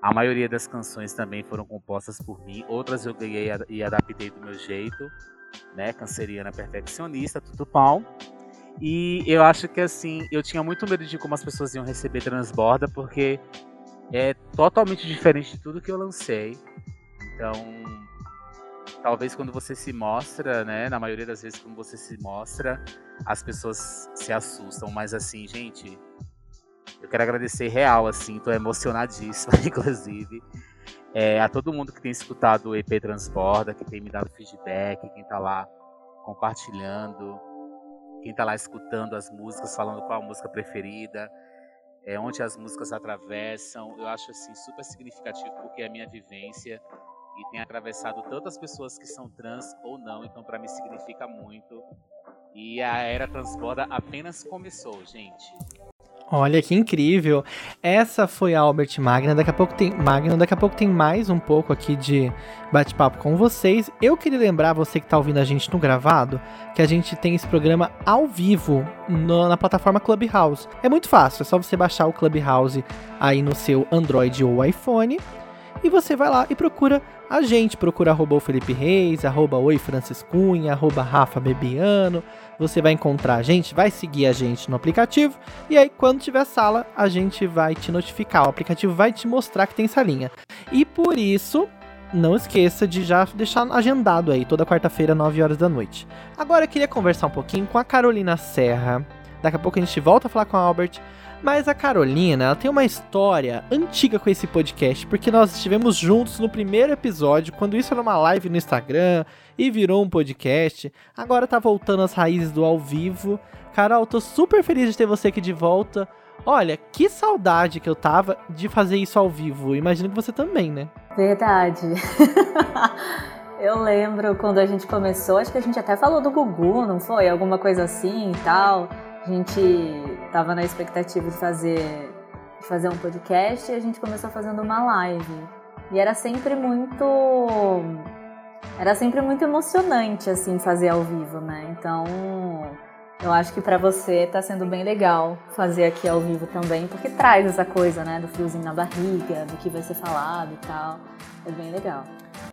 A maioria das canções também foram compostas por mim, outras eu ganhei e adaptei do meu jeito, né? Canceriana perfeccionista, tudo pau. E eu acho que assim, eu tinha muito medo de como as pessoas iam receber Transborda, porque é totalmente diferente de tudo que eu lancei. Então, talvez quando você se mostra, né? Na maioria das vezes quando você se mostra, as pessoas se assustam, mas assim, gente, eu quero agradecer real, assim, tô emocionadíssima, *laughs* inclusive. É, a todo mundo que tem escutado o EP Transborda, que tem me dado feedback, quem tá lá compartilhando, quem tá lá escutando as músicas, falando qual a música preferida, é, onde as músicas atravessam. Eu acho assim super significativo porque é a minha vivência e tem atravessado tantas pessoas que são trans ou não, então para mim significa muito. E a era Transborda apenas começou, gente. Olha que incrível. Essa foi a Albert Magna. Daqui a pouco tem Magna, daqui a pouco tem mais um pouco aqui de bate-papo com vocês. Eu queria lembrar você que tá ouvindo a gente no gravado, que a gente tem esse programa ao vivo no- na plataforma Clubhouse. É muito fácil, é só você baixar o Clubhouse aí no seu Android ou iPhone e você vai lá e procura a gente, procura arroba o Felipe Reis, arroba Oi Francis Cunha, arroba Rafa Bebiano. Você vai encontrar a gente, vai seguir a gente no aplicativo e aí, quando tiver sala, a gente vai te notificar. O aplicativo vai te mostrar que tem salinha. E por isso, não esqueça de já deixar agendado aí, toda quarta-feira, 9 horas da noite. Agora eu queria conversar um pouquinho com a Carolina Serra. Daqui a pouco a gente volta a falar com a Albert. Mas a Carolina, ela tem uma história antiga com esse podcast, porque nós estivemos juntos no primeiro episódio, quando isso era uma live no Instagram e virou um podcast. Agora tá voltando às raízes do ao vivo. Carol, tô super feliz de ter você aqui de volta. Olha, que saudade que eu tava de fazer isso ao vivo. Imagino que você também, né? Verdade. *laughs* Eu lembro quando a gente começou, acho que a gente até falou do Gugu, não foi? Alguma coisa assim e tal. A gente tava na expectativa de fazer, de fazer um podcast e a gente começou fazendo uma live. E era sempre muito. Era sempre muito emocionante, assim, fazer ao vivo, né? Então. Eu acho que pra você tá sendo bem legal fazer aqui ao vivo também, porque traz essa coisa, né, do friozinho na barriga, do que vai ser falado e tal. É bem legal.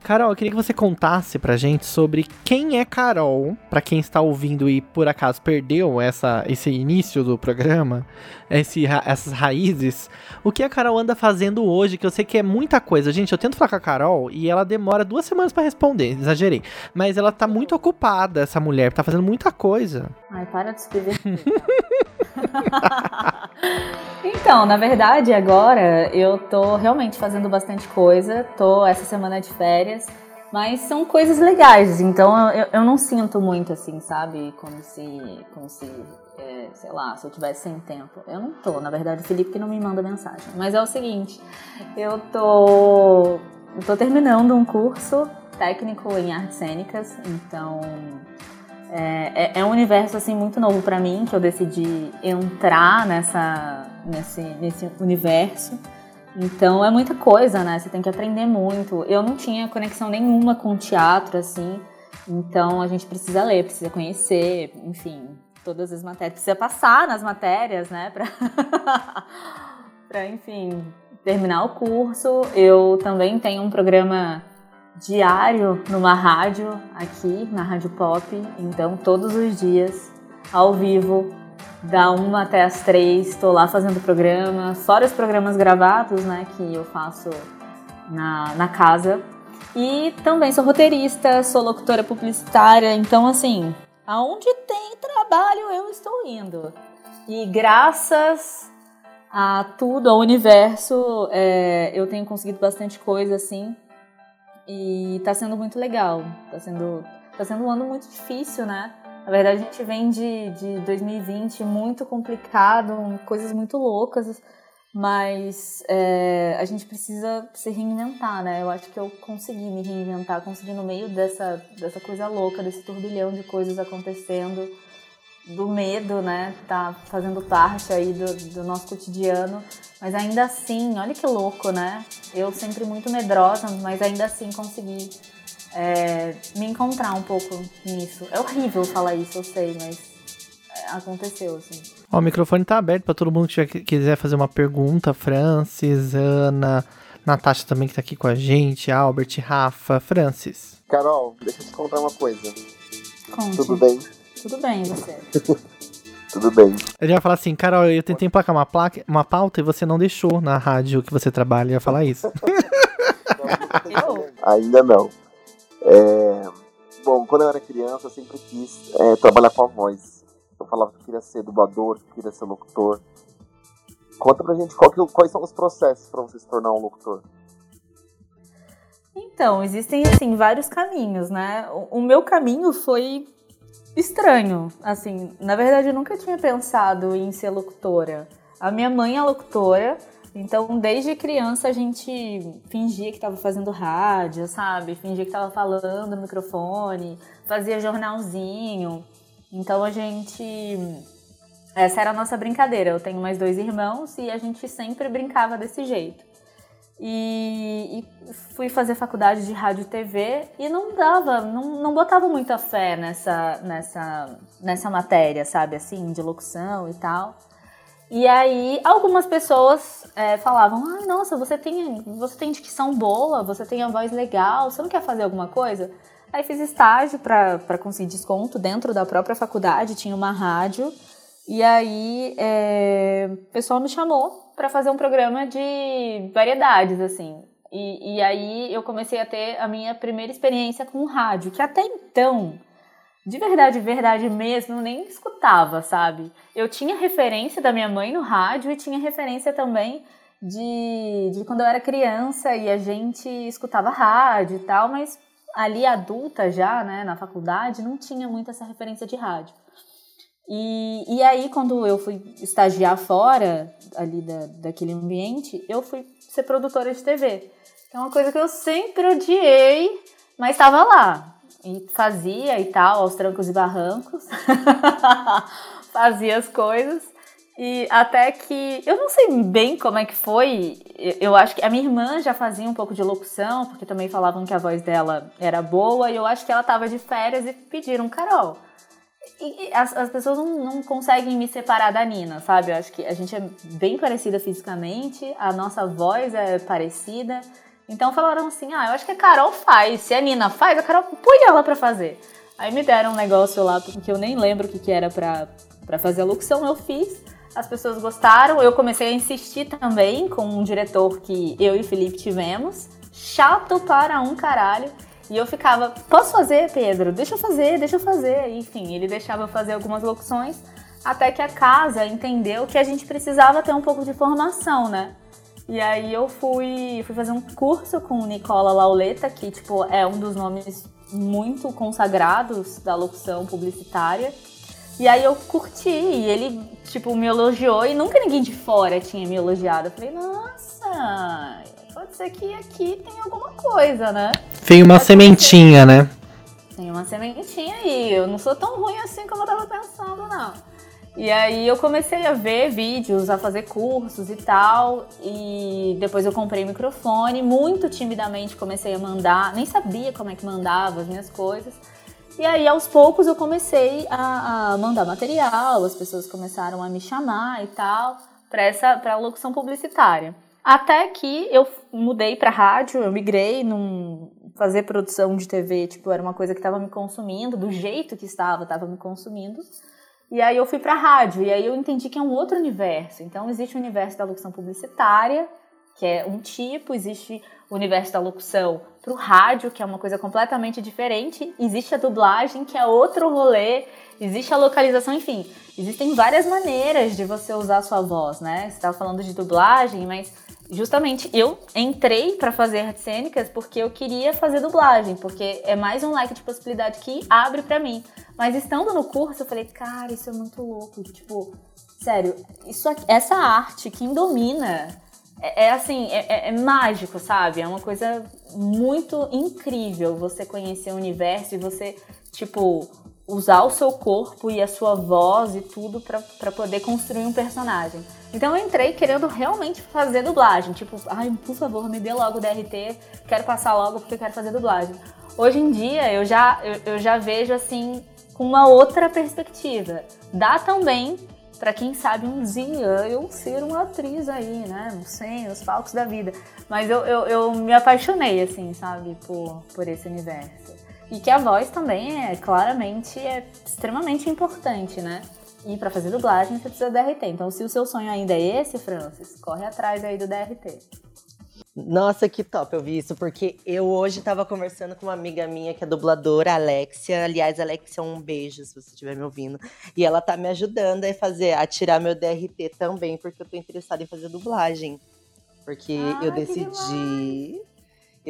Carol, eu queria que você contasse pra gente sobre quem é Carol, pra quem está ouvindo e por acaso perdeu essa, esse início do programa, esse, essas raízes. O que a Carol anda fazendo hoje, que eu sei que é muita coisa. Gente, eu tento falar com a Carol e ela demora duas semanas pra responder, exagerei. Mas ela tá muito ocupada, essa mulher, tá fazendo muita coisa. Ai, para de se divertir. *laughs* *laughs* então, na verdade, agora eu tô realmente fazendo bastante coisa. Tô essa semana de férias Mas são coisas legais, então eu, eu não sinto muito assim, sabe? Como se, como se é, sei lá, se eu tivesse sem tempo. Eu não tô, na verdade, o Felipe que não me manda mensagem. Mas é o seguinte, eu tô, eu tô terminando um curso técnico em artes cênicas, então é, é, é um universo assim muito novo para mim que eu decidi entrar nessa, nesse, nesse universo. Então é muita coisa, né? Você tem que aprender muito. Eu não tinha conexão nenhuma com teatro, assim. Então a gente precisa ler, precisa conhecer, enfim, todas as matérias. Precisa passar nas matérias, né? *laughs* Pra, pra enfim, terminar o curso. Eu também tenho um programa diário numa rádio aqui, na Rádio Pop. Então todos os dias, ao vivo, da uma até as três, estou lá fazendo programa, fora os programas gravados, né, que eu faço na, na casa. E também sou roteirista, sou locutora publicitária, então assim, aonde tem trabalho eu estou indo. E graças a tudo, ao universo, é, eu tenho conseguido bastante coisa assim. E tá sendo muito legal. Tá sendo, tá sendo um ano muito difícil, né? Na verdade, a gente vem de, de 2020 muito complicado, coisas muito loucas, mas é, a gente precisa se reinventar, né? Eu acho que eu consegui me reinventar, consegui no meio dessa, dessa coisa louca, desse turbilhão de coisas acontecendo, do medo, né? Tá fazendo parte aí do, do nosso cotidiano, mas ainda assim, olha que louco, né? Eu sempre muito medrosa, mas ainda assim consegui é, me encontrar um pouco nisso. É horrível falar isso, eu sei, mas é, aconteceu, assim. Ó, o microfone tá aberto para todo mundo que quiser fazer uma pergunta. Francis, Ana, Natasha também que tá aqui com a gente, Albert, Rafa, Francis. Carol, deixa eu te contar uma coisa. Conte. Tudo bem? Tudo bem, você. *laughs* Tudo bem. Ele ia falar assim, Carol, eu tentei emplacar uma, placa, uma pauta e você não deixou na rádio que você trabalha. Ele ia falar isso. Eu? *laughs* Ainda não. É, Bom, quando eu era criança, eu sempre quis é, trabalhar com a voz. Eu falava que eu queria ser dublador, que eu queria ser locutor. Conta pra gente qual que- quais são os processos pra você se tornar um locutor. Então, existem, assim, vários caminhos, né? O, o meu caminho foi estranho, assim. Na verdade, eu nunca tinha pensado em ser locutora. A minha mãe é locutora, então desde criança a gente fingia que estava fazendo rádio, sabe? Fingia que estava falando no microfone, fazia jornalzinho. Então a gente essa era a nossa brincadeira. Eu tenho mais dois irmãos e a gente sempre brincava desse jeito. E, e fui fazer faculdade de rádio e TV e não dava, não, não botava muita fé nessa, nessa, nessa matéria, sabe, assim, de locução e tal. E aí algumas pessoas é, falavam, ai, nossa, você tem, você tem dicção boa, você tem a voz legal, você não quer fazer alguma coisa? Aí fiz estágio para conseguir desconto dentro da própria faculdade, tinha uma rádio. E aí é, o pessoal me chamou para fazer um programa de variedades, assim. E, e aí eu comecei a ter a minha primeira experiência com rádio, que até então, de verdade, verdade mesmo, nem escutava, sabe? Eu tinha referência da minha mãe no rádio e tinha referência também de, de quando eu era criança e a gente escutava rádio e tal, mas ali adulta já, né, na faculdade, não tinha muito essa referência de rádio. E, e aí, quando eu fui estagiar fora ali da, daquele ambiente, eu fui ser produtora de TV. É uma coisa que eu sempre odiei, mas estava lá. E fazia e tal, aos trancos e barrancos. *laughs* fazia as coisas. E até que. Eu não sei bem como é que foi. Eu acho que a minha irmã já fazia um pouco de locução, porque também falavam que a voz dela era boa. E eu acho que ela estava de férias e pediram, Carol. E as, as pessoas não, não conseguem me separar da Nina, sabe? Eu acho que a gente é bem parecida fisicamente, a nossa voz é parecida. Então falaram assim: ah, eu acho que a Carol faz. Se a Nina faz, a Carol põe ela pra fazer. Aí me deram um negócio lá, porque eu nem lembro o que, que era pra, pra fazer a locução, eu fiz. As pessoas gostaram, eu comecei a insistir também com um diretor que eu e Felipe tivemos. Chato para um caralho. E eu ficava, posso fazer, Pedro? Deixa eu fazer, deixa eu fazer. Enfim, ele deixava eu fazer algumas locuções, até que a casa entendeu que a gente precisava ter um pouco de formação, né? E aí eu fui, fui fazer um curso com Nicola Lauleta, que tipo, é um dos nomes muito consagrados da locução publicitária. E aí eu curti, e ele, tipo, me elogiou e nunca ninguém de fora tinha me elogiado. Eu falei, nossa, pode ser que aqui tem alguma coisa, né? Veio uma sementinha, né? Tem uma sementinha aí. Eu não sou tão ruim assim como eu tava pensando, não. E aí eu comecei a ver vídeos, a fazer cursos e tal. E depois eu comprei microfone, muito timidamente comecei a mandar, nem sabia como é que mandava as minhas coisas. E aí aos poucos eu comecei a, a mandar material, as pessoas começaram a me chamar e tal para essa para locução publicitária. Até que eu mudei para rádio, eu migrei num fazer produção de TV, tipo, era uma coisa que estava me consumindo, do jeito que estava, estava me consumindo. E aí eu fui para rádio, e aí eu entendi que é um outro universo. Então existe o universo da locução publicitária, que é um tipo, existe o universo da locução para o rádio, que é uma coisa completamente diferente, existe a dublagem, que é outro rolê, existe a localização, enfim, existem várias maneiras de você usar a sua voz, né? Você estava falando de dublagem, mas justamente eu entrei para fazer artes cênicas porque eu queria fazer dublagem, porque é mais um leque de possibilidade que abre para mim. Mas estando no curso, eu falei, cara, isso é muito louco. Tipo, sério, isso essa arte, quem domina, é, é assim, é, é, é, mágico, sabe? É uma coisa muito incrível você conhecer o universo e você, tipo, usar o seu corpo e a sua voz e tudo para poder construir um personagem. Então eu entrei querendo realmente fazer dublagem, tipo, ai, por favor, me dê logo DRT, quero passar logo porque quero fazer dublagem. Hoje em dia eu já, eu, eu já vejo assim com uma outra perspectiva. Dá também para quem sabe um dia eu ser uma atriz aí, né? Não sei, os palcos da vida. Mas eu, eu, eu me apaixonei, assim, sabe, por, por esse universo. E que a voz também é claramente é extremamente importante, né? E para fazer dublagem você precisa do DRT. Então, se o seu sonho ainda é esse, Francis, corre atrás aí do DRT. Nossa, que top eu vi isso, porque eu hoje tava conversando com uma amiga minha que é dubladora, Alexia. Aliás, Alexia, um beijo se você estiver me ouvindo. E ela tá me ajudando a fazer, a tirar meu DRT também, porque eu tô interessada em fazer dublagem. Porque ah, eu decidi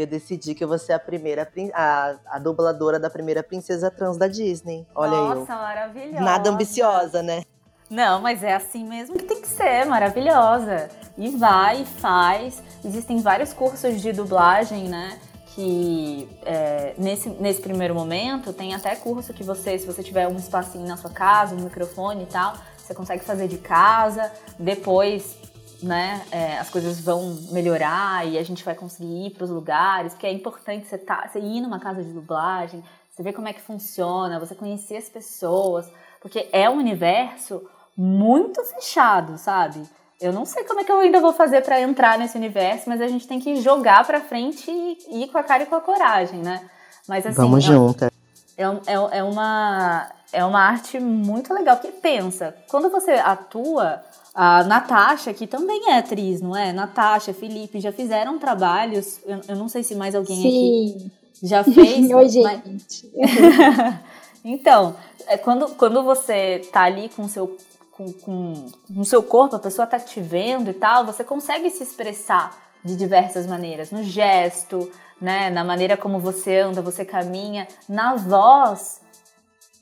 eu decidi que eu vou ser a primeira, a, a dubladora da primeira princesa trans da Disney. Olha Nossa, eu. Nossa, maravilhosa. Nada ambiciosa, né? Não, mas é assim mesmo que tem que ser, maravilhosa. E vai, faz. Existem vários cursos de dublagem, né? Que é, nesse, nesse primeiro momento tem até curso que você, se você tiver um espacinho na sua casa, um microfone e tal, você consegue fazer de casa. Depois né, é, as coisas vão melhorar e a gente vai conseguir ir para os lugares, porque é importante você, tá, você ir numa casa de dublagem, você ver como é que funciona, você conhecer as pessoas, porque é um universo muito fechado, sabe? Eu não sei como é que eu ainda vou fazer para entrar nesse universo, mas a gente tem que jogar para frente e ir com a cara e com a coragem, né? Mas assim, Vamos é, junto. É, é, é, uma é uma arte muito legal que pensa, quando você atua a Natasha, que também é atriz, não é? Natasha, Felipe, já fizeram trabalhos. Eu, eu não sei se mais alguém Sim. aqui já fez. *laughs* Oi, gente. Mas... *laughs* então, é quando, quando você tá ali com o seu. Com, com, no seu corpo, a pessoa tá te vendo e tal, você consegue se expressar de diversas maneiras, no gesto, né, na maneira como você anda, você caminha, na voz,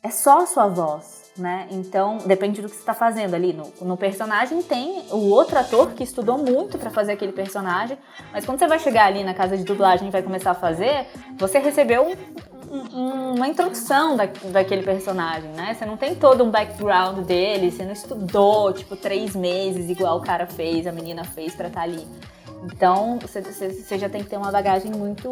é só a sua voz né? Então, depende do que você está fazendo ali. No, no, personagem tem o outro ator que estudou muito para fazer aquele personagem, mas quando você vai chegar ali na casa de dublagem e vai começar a fazer, você recebeu um, um, uma introdução da, daquele personagem, né? Você não tem todo um background dele, você não estudou, tipo, três meses igual o cara fez, a menina fez para estar tá ali. Então, você já tem que ter uma bagagem muito,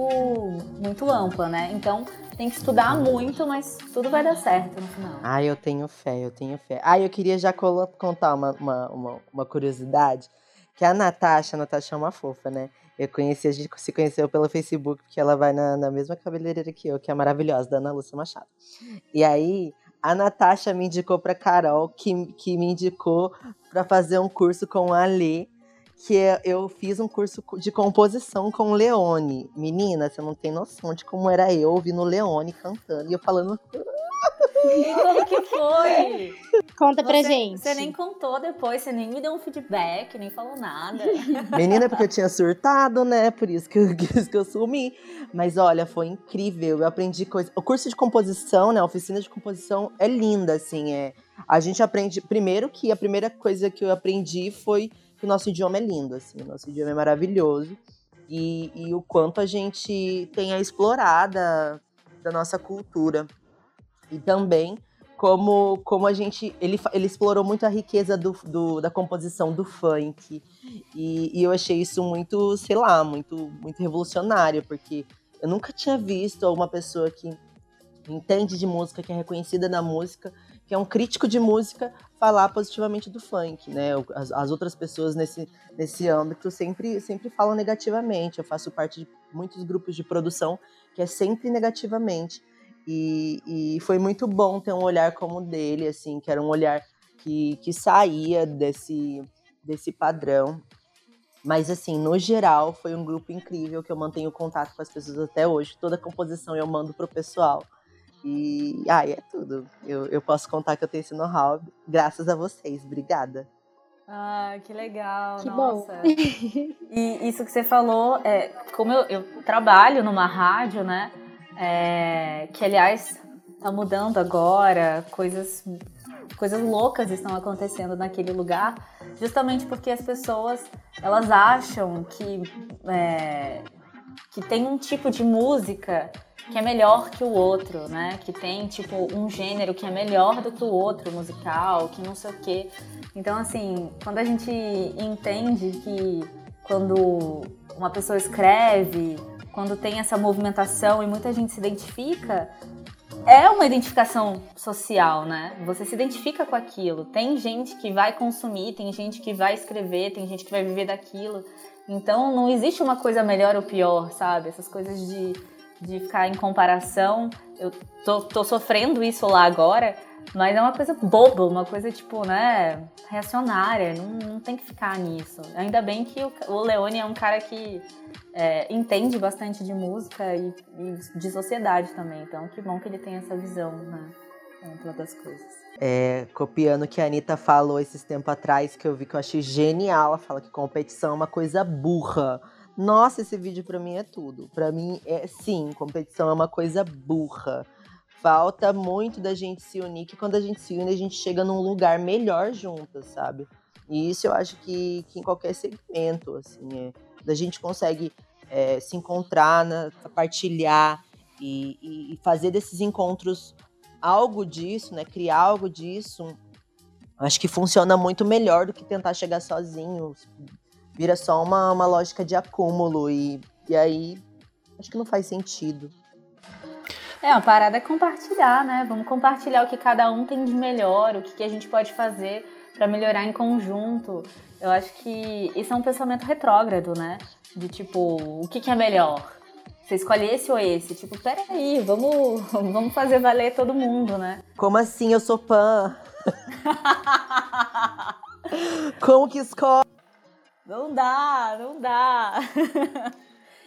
muito ampla, né? Então, tem que estudar muito, mas tudo vai dar certo no final. Ah, eu tenho fé, eu tenho fé. Ah, eu queria já contar uma, uma, uma, uma curiosidade. Que a Natasha, a Natasha é uma fofa, né? Eu conheci, a gente se conheceu pelo Facebook, porque ela vai na, na mesma cabeleireira que eu, que é maravilhosa, da Ana Lúcia Machado. E aí, a Natasha me indicou pra Carol, que, que me indicou para fazer um curso com a Lê, que é, eu fiz um curso de composição com o Leone. Menina, você não tem noção de como era eu ouvindo o Leone cantando e eu falando. Como que *laughs* foi? Conta pra Você- gente. Você nem contou depois, você nem me deu um feedback, nem falou nada. *laughs* Menina, é porque eu tinha surtado, né? Por isso que eu, *laughs* por isso que eu sumi. Mas olha, foi incrível. Eu aprendi coisa. O curso de composição, né? A oficina de composição é linda, assim. É... A gente aprende. Primeiro que a primeira coisa que eu aprendi foi que o nosso idioma é lindo, assim. O nosso idioma é maravilhoso. E, e o quanto a gente tem a explorada da nossa cultura. E também como, como a gente. Ele, ele explorou muito a riqueza do, do- da composição do funk. E, e eu achei isso muito, sei lá, muito, muito revolucionário, porque eu nunca tinha visto uma pessoa que entende de música, que é reconhecida na música, que é um crítico de música, falar positivamente do funk, né? As, as outras pessoas nesse, nesse âmbito sempre, sempre falam negativamente. Eu faço parte de muitos grupos de produção que é sempre negativamente. E, e foi muito bom ter um olhar como o dele, assim, que era um olhar que, que saía desse, desse padrão. Mas, assim, no geral, foi um grupo incrível que eu mantenho contato com as pessoas até hoje. Toda composição eu mando pro pessoal. E, ai, é tudo. Eu, eu posso contar que eu tenho esse know-how graças a vocês. Obrigada. Ah, que legal. Que nossa. bom. E isso que você falou, é, como eu, eu trabalho numa rádio, né? é, que aliás tá mudando agora, coisas, coisas loucas estão acontecendo naquele lugar, justamente porque as pessoas elas acham que é, que tem um tipo de música que é melhor que o outro, né? Que tem tipo um gênero que é melhor do que o outro musical, que não sei o quê. Então assim, quando a gente entende que quando uma pessoa escreve, quando tem essa movimentação e muita gente se identifica, é uma identificação social, né? Você se identifica com aquilo. Tem gente que vai consumir, tem gente que vai escrever, tem gente que vai viver daquilo. Então não existe uma coisa melhor ou pior, sabe? Essas coisas de, de ficar em comparação. Eu tô, tô sofrendo isso lá agora, mas é uma coisa boba, uma coisa tipo, né, reacionária. Não, não tem que ficar nisso. Ainda bem que o, o Leone é um cara que é, entende bastante de música e, e de sociedade também. Então, que bom que ele tem essa visão né, ampla das coisas. É, copiando o que a Anitta falou esses tempos atrás, que eu vi que eu achei genial. Ela fala que competição é uma coisa burra. Nossa, esse vídeo pra mim é tudo. Pra mim é sim, competição é uma coisa burra. Falta muito da gente se unir, que quando a gente se une, a gente chega num lugar melhor juntas, sabe? E isso eu acho que, que em qualquer segmento, assim, é, da gente consegue é, se encontrar, né, partilhar e, e- e fazer desses encontros algo disso, né? Criar algo disso. Acho que funciona muito melhor do que tentar chegar sozinho. Vira só uma, uma lógica de acúmulo e, e aí acho que não faz sentido. É, a parada é compartilhar, né? Vamos compartilhar o que cada um tem de melhor, o que, que a gente pode fazer pra melhorar em conjunto. Eu acho que isso é um pensamento retrógrado, né? De tipo, o que, que é melhor? Você escolhe esse ou esse? Tipo, peraí, vamos, *laughs* vamos fazer valer todo mundo, né? Como assim eu sou pan? *laughs* Como que escolhe? Não dá, não dá. *laughs*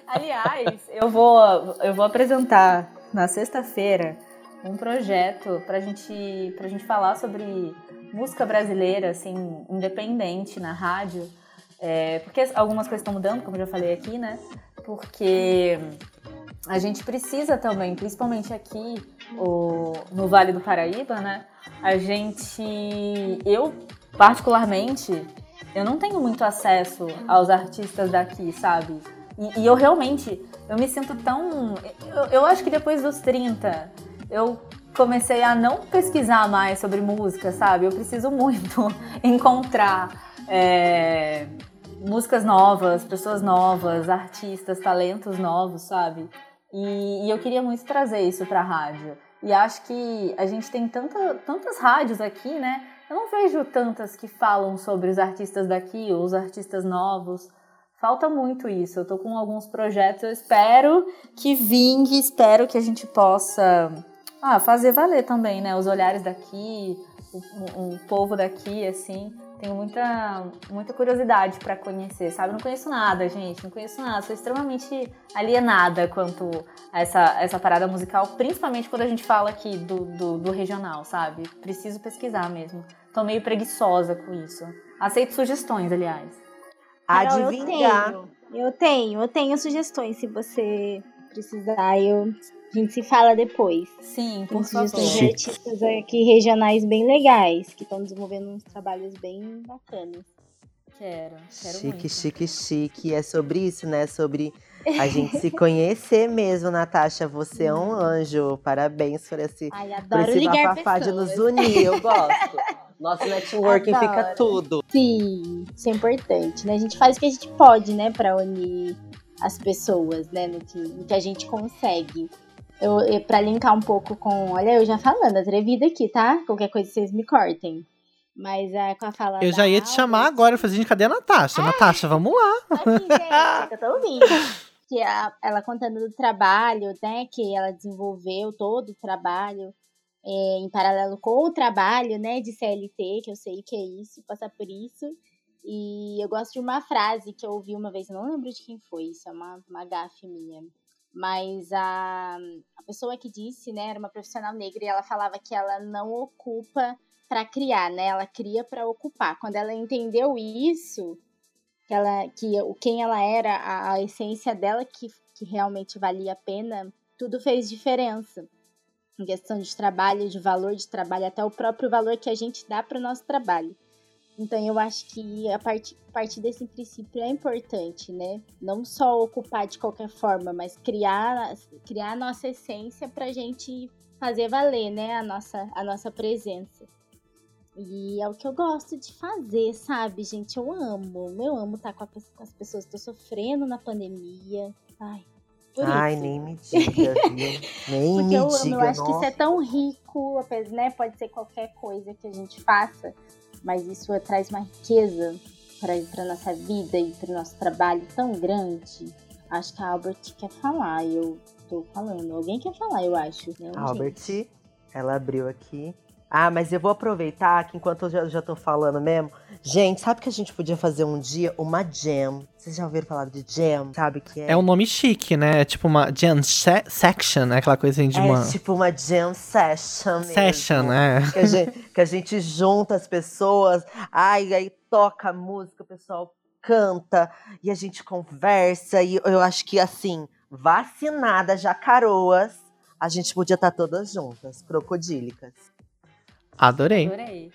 Aliás, eu vou, eu vou apresentar na sexta-feira um projeto pra gente, pra gente falar sobre música brasileira, assim, independente na rádio. É, porque algumas coisas estão mudando, como eu já falei aqui, né? Porque a gente precisa também, principalmente aqui o- no Vale do Paraíba, né? A gente. Eu, particularmente, eu não tenho muito acesso aos artistas daqui, sabe? E, e eu realmente, eu me sinto tão. Eu, eu acho que depois dos 30, eu comecei a não pesquisar mais sobre música, sabe? Eu preciso muito *laughs* encontrar é, músicas novas, pessoas novas, artistas, talentos novos, sabe? E, e eu queria muito trazer isso pra rádio. E acho que a gente tem tanta, tantas rádios aqui, né? Eu não vejo tantas que falam sobre os artistas daqui ou os artistas novos. Falta muito isso. Eu tô com alguns projetos, eu espero que vingue, espero que a gente possa ah, fazer valer também, né? Os olhares daqui, o, o- povo daqui, assim. Tenho muita, muita curiosidade para conhecer, sabe? Não conheço nada, gente, não conheço nada. Sou extremamente alienada quanto a essa, essa parada musical, principalmente quando a gente fala aqui do, do, do regional, sabe? Preciso pesquisar mesmo. Tô meio preguiçosa com isso. Aceito sugestões, aliás. Carol, eu Adivinhar. tenho, eu tenho, eu tenho sugestões se você precisar. Eu, a gente se fala depois. Sim, Tem por favor. Chique. artistas aqui regionais bem legais, que estão desenvolvendo uns trabalhos bem bacanas. Quero, quero Chique, muito. chique, chique. É sobre isso, né? Sobre a gente se conhecer mesmo, Natasha. Você é um anjo. Parabéns por esse, Ai, por adoro esse ligar bafafá de nos unir. Eu gosto. *laughs* Nosso networking Adoro. fica tudo. Sim, isso é importante, né? A gente faz o que a gente pode, né, pra unir as pessoas, né, no que, no que a gente consegue. Eu, eu, pra linkar um pouco com. Olha, eu já falando, atrevida aqui, tá? Qualquer coisa vocês me cortem. Mas é, com a fala. Eu já ia te chamar Albert- agora. Gente, cadê a Natasha? Natasha, *laughs* vamos lá. Aqui, gente, que eu tô ouvindo. *laughs* Que a- ela contando do trabalho, né? Que ela desenvolveu todo o trabalho é, em paralelo com o trabalho, né? De CLT, que eu sei que é isso, passar por isso. E eu gosto de uma frase que eu ouvi uma vez, não lembro de quem foi, isso é uma, uma gafe minha. Mas a, a pessoa que disse, né, era uma profissional negra e ela falava que ela não ocupa para criar, né? Ela cria para ocupar. Quando ela entendeu isso, que ela que o quem ela era, a, a essência dela que, que realmente valia a pena, tudo fez diferença. Em questão de trabalho, de valor de trabalho, até o próprio valor que a gente dá para o nosso trabalho. Então eu acho que a partir, a partir desse princípio é importante, né? Não só ocupar de qualquer forma, mas criar, criar a nossa essência para a gente fazer valer, né? A nossa, a nossa presença. E é o que eu gosto de fazer, sabe, gente? Eu amo. Eu amo estar com, a com as pessoas que estão sofrendo na pandemia. Ai, Ai, isso. nem me diga, *laughs* viu? Nem Porque me eu amo, diga. eu acho que isso é nossa. tão rico, apesar, né? Pode ser qualquer coisa que a gente faça, mas isso traz uma riqueza para nossa vida e para nosso trabalho tão grande. Acho que a Albert quer falar, eu tô falando. Alguém quer falar, eu acho. Não, Albert, ela abriu aqui. Ah, mas eu vou aproveitar que enquanto eu já, já tô falando mesmo. Gente, sabe que a gente podia fazer um dia uma jam? Vocês já ouviram falar de jam? Sabe o que é? É um nome chique, né? É tipo uma jam se- section, né? Aquela coisa assim de É uma tipo uma jam session mesmo. session, né? Que a, gente, que a gente junta as pessoas, ai, aí toca a música, o pessoal canta e a gente conversa. E eu acho que assim, vacinada, jacaroas, a gente podia estar todas juntas, crocodílicas. Adorei. Adorei.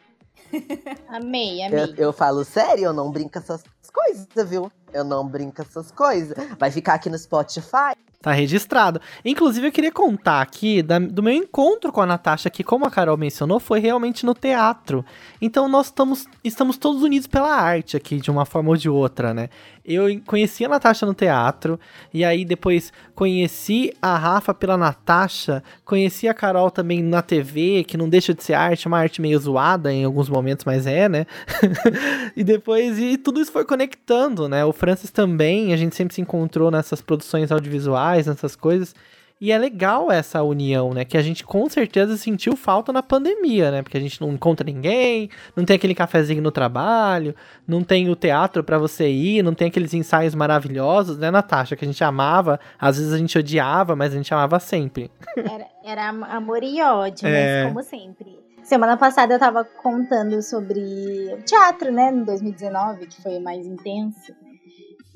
Amei, *laughs* amei. Eu, eu falo sério, eu não brinco essas coisas, viu? Eu não brinco essas coisas. Vai ficar aqui no Spotify. Tá registrado. Inclusive, eu queria contar aqui da- do meu encontro com a Natasha, que, como a Carol mencionou, foi realmente no teatro. Então, nós estamos, estamos todos unidos pela arte aqui, de uma forma ou de outra, né? Eu conheci a Natasha no teatro, e aí depois conheci a Rafa pela Natasha, conheci a Carol também na TV, que não deixa de ser arte, uma arte meio zoada em alguns momentos, mas é, né? *laughs* e depois, e tudo isso foi conectando, né? O Francis também, a gente sempre se encontrou nessas produções audiovisuais, nessas coisas. E é legal essa união, né? Que a gente com certeza sentiu falta na pandemia, né? Porque a gente não encontra ninguém, não tem aquele cafezinho no trabalho, não tem o teatro pra você ir, não tem aqueles ensaios maravilhosos, né, Natasha? Que a gente amava, às vezes a gente odiava, mas a gente amava sempre. Era, era am- amor e ódio, É. mas como sempre. Semana passada eu tava contando sobre o teatro, né, no 2019, que foi mais intenso.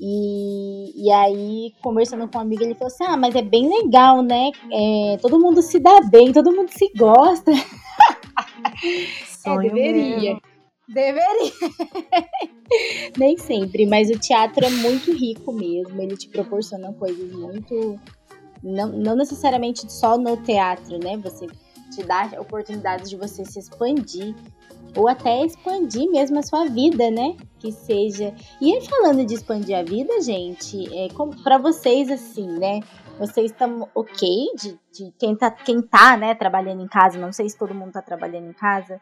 E, e aí, conversando com um amigo, ele falou assim: Ah, mas é bem legal, né? É, todo mundo se dá bem, todo mundo se gosta. *laughs* Sonho é, deveria. mesmo. Deveria. *laughs* Nem sempre, mas o teatro é muito rico mesmo. Ele te proporciona coisas muito. Não, não necessariamente só no teatro, né? Você te dá oportunidades de você se expandir. Ou até expandir mesmo a sua vida, né? Que seja. E aí, falando de expandir a vida, gente, é como para vocês, assim, né? Vocês estão ok de, de quem, tá, quem tá, né, trabalhando em casa. Não sei se todo mundo tá trabalhando em casa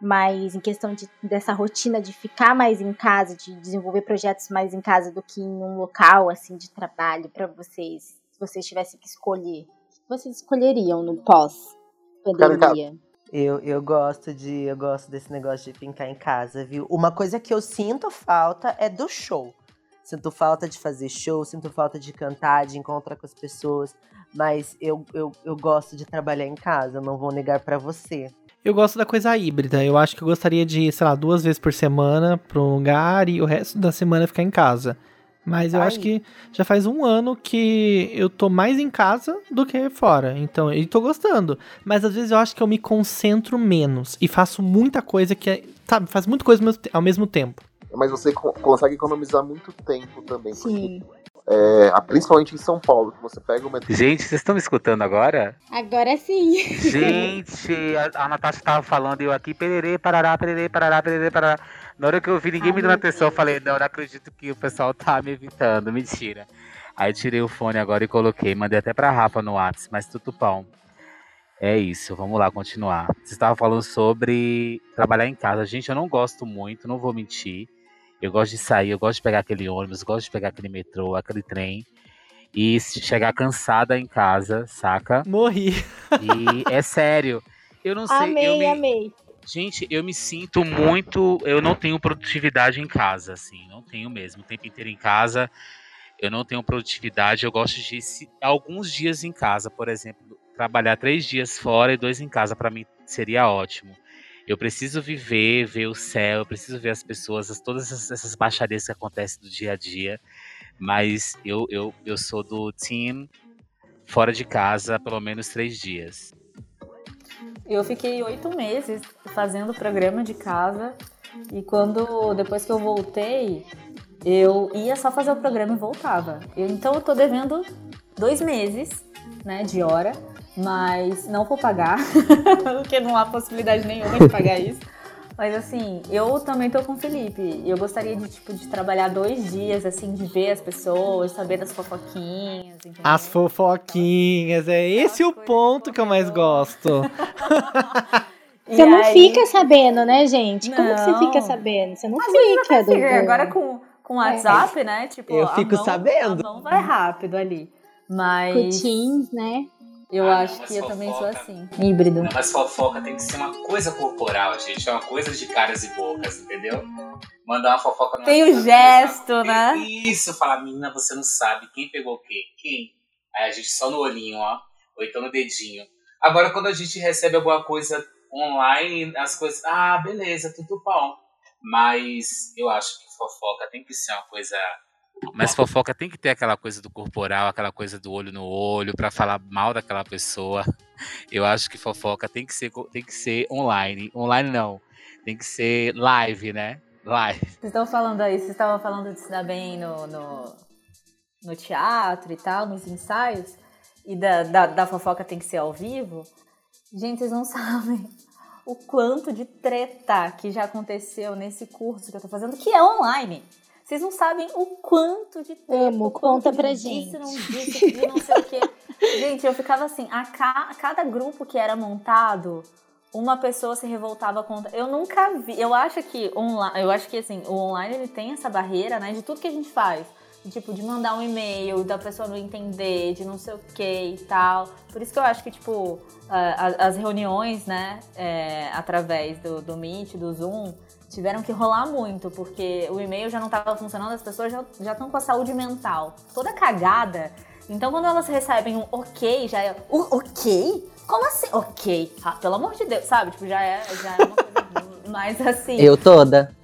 mas em questão de, dessa rotina de ficar mais em casa, de desenvolver projetos mais em casa do que em um local assim de trabalho para vocês, se vocês tivessem que escolher, vocês escolheriam no pós pandemia? Eu, eu gosto de eu gosto desse negócio de pintar em casa, viu? Uma coisa que eu sinto falta é do show. Sinto falta de fazer show, sinto falta de cantar, de encontrar com as pessoas. Mas eu, eu, eu gosto de trabalhar em casa, não vou negar pra você. Eu gosto da coisa híbrida. Eu acho que eu gostaria de ir, sei lá, duas vezes por semana pra um lugar e o resto da semana ficar em casa. Mas eu Ai. acho que já faz um ano que eu tô mais em casa do que fora. Então, eu tô gostando. Mas às vezes eu acho que eu me concentro menos e faço muita coisa que, é- sabe, faz muita coisa ao mesmo te- ao mesmo tempo. Mas você co- consegue economizar muito tempo também. porque, Sim. É, principalmente em São Paulo, que você pega o metrô. Gente, vocês estão me escutando agora? Agora sim. Gente, a, a Natasha tava falando e eu aqui, pererê, parará, pererê, parará, pererê, parará. Na hora que eu vi ninguém Ai, me dando meu atenção, eu falei, não, não acredito que o pessoal tá me evitando, mentira. Aí tirei o fone agora e coloquei, mandei até pra Rafa no WhatsApp, mas tudo pão. É isso, vamos lá continuar. Você estava falando sobre trabalhar em casa. Gente, eu não gosto muito, não vou mentir. Eu gosto de sair, eu gosto de pegar aquele ônibus, eu gosto de pegar aquele metrô, aquele trem e chegar cansada em casa, saca? Morri. E é sério. Eu não sei. eu Amei, me... amei. Gente, eu me sinto muito. Eu não tenho produtividade em casa, assim. Não tenho mesmo. O tempo inteiro em casa. Eu não tenho produtividade. Eu gosto de se- alguns dias em casa, por exemplo, trabalhar três dias fora e dois em casa, para mim seria ótimo. Eu preciso viver, ver o céu, eu preciso ver as pessoas, as- todas essas, essas baixarias que acontecem do dia a dia. Mas eu, eu, eu sou do team fora de casa pelo menos três dias. Eu fiquei oito meses fazendo programa de casa e quando depois que eu voltei, eu ia só fazer o programa e voltava. Então eu tô devendo dois meses, né, de hora, mas não vou pagar, *laughs* porque não há possibilidade nenhuma de pagar isso. Mas assim, eu também tô com o Felipe. Eu gostaria de, tipo, de trabalhar dois dias, assim, de ver as pessoas, saber das fofoquinhas, entendeu? As fofoquinhas, é esse o ponto que eu mais gosto. *laughs* Você E não aí- fica sabendo, né, gente? Como que você Não. fica sabendo? Você não Às fica. Dudu. Agora com, com o WhatsApp, né? Tipo, Eu a fico mão- sabendo. A mão vai rápido ali. Com Mas Teams, né? Eu Ah, acho não, que eu também sou assim. Híbrido. Não, mas fofoca tem que ser uma coisa corporal, gente. É uma coisa de caras e bocas, entendeu? Mandar uma fofoca no Tem o gesto, né? Isso, falar, menina, você não sabe quem pegou o quê? Quem? Aí a gente só no olhinho, ó. Ou então no dedinho. Agora, quando a gente recebe alguma coisa online, as coisas. Ah, beleza, tudo bom. Mas eu acho que fofoca tem que ser uma coisa. Mas fofoca tem que ter aquela coisa do corporal, aquela coisa do olho no olho, pra falar mal daquela pessoa. Eu acho que fofoca tem que ser, tem que ser online. Online não. Tem que ser live, né? Live. Vocês estão falando aí, vocês estavam falando de se dar bem no, no, no teatro e tal, nos ensaios, e da, da, da fofoca tem que ser ao vivo. Gente, vocês não *laughs* sabem o quanto de treta que já aconteceu nesse curso que eu tô fazendo, que é online. Vocês não sabem o quanto de treta. Amo, conta pra disse, gente. não disse, não sei o quê. *laughs* Gente, eu ficava assim, a, ca- a cada grupo que era montado, uma pessoa se revoltava contra. Eu nunca vi. Eu acho que online, eu acho que assim, o online ele tem essa barreira, né, de tudo que a gente faz. Tipo, de mandar um e-mail, da pessoa não entender, de não sei o que e tal. Por isso que eu acho que, tipo, as reuniões, né, é, através do, do Meet, do Zoom, tiveram que rolar muito, porque o e-mail já não estava funcionando, as pessoas já estão com a saúde mental toda cagada. Então, quando elas recebem um ok, já é. "O- ok? Como assim? Ok. Ah, pelo amor de Deus, sabe? Tipo, já é, já é uma coisa *laughs* mais assim. Eu toda.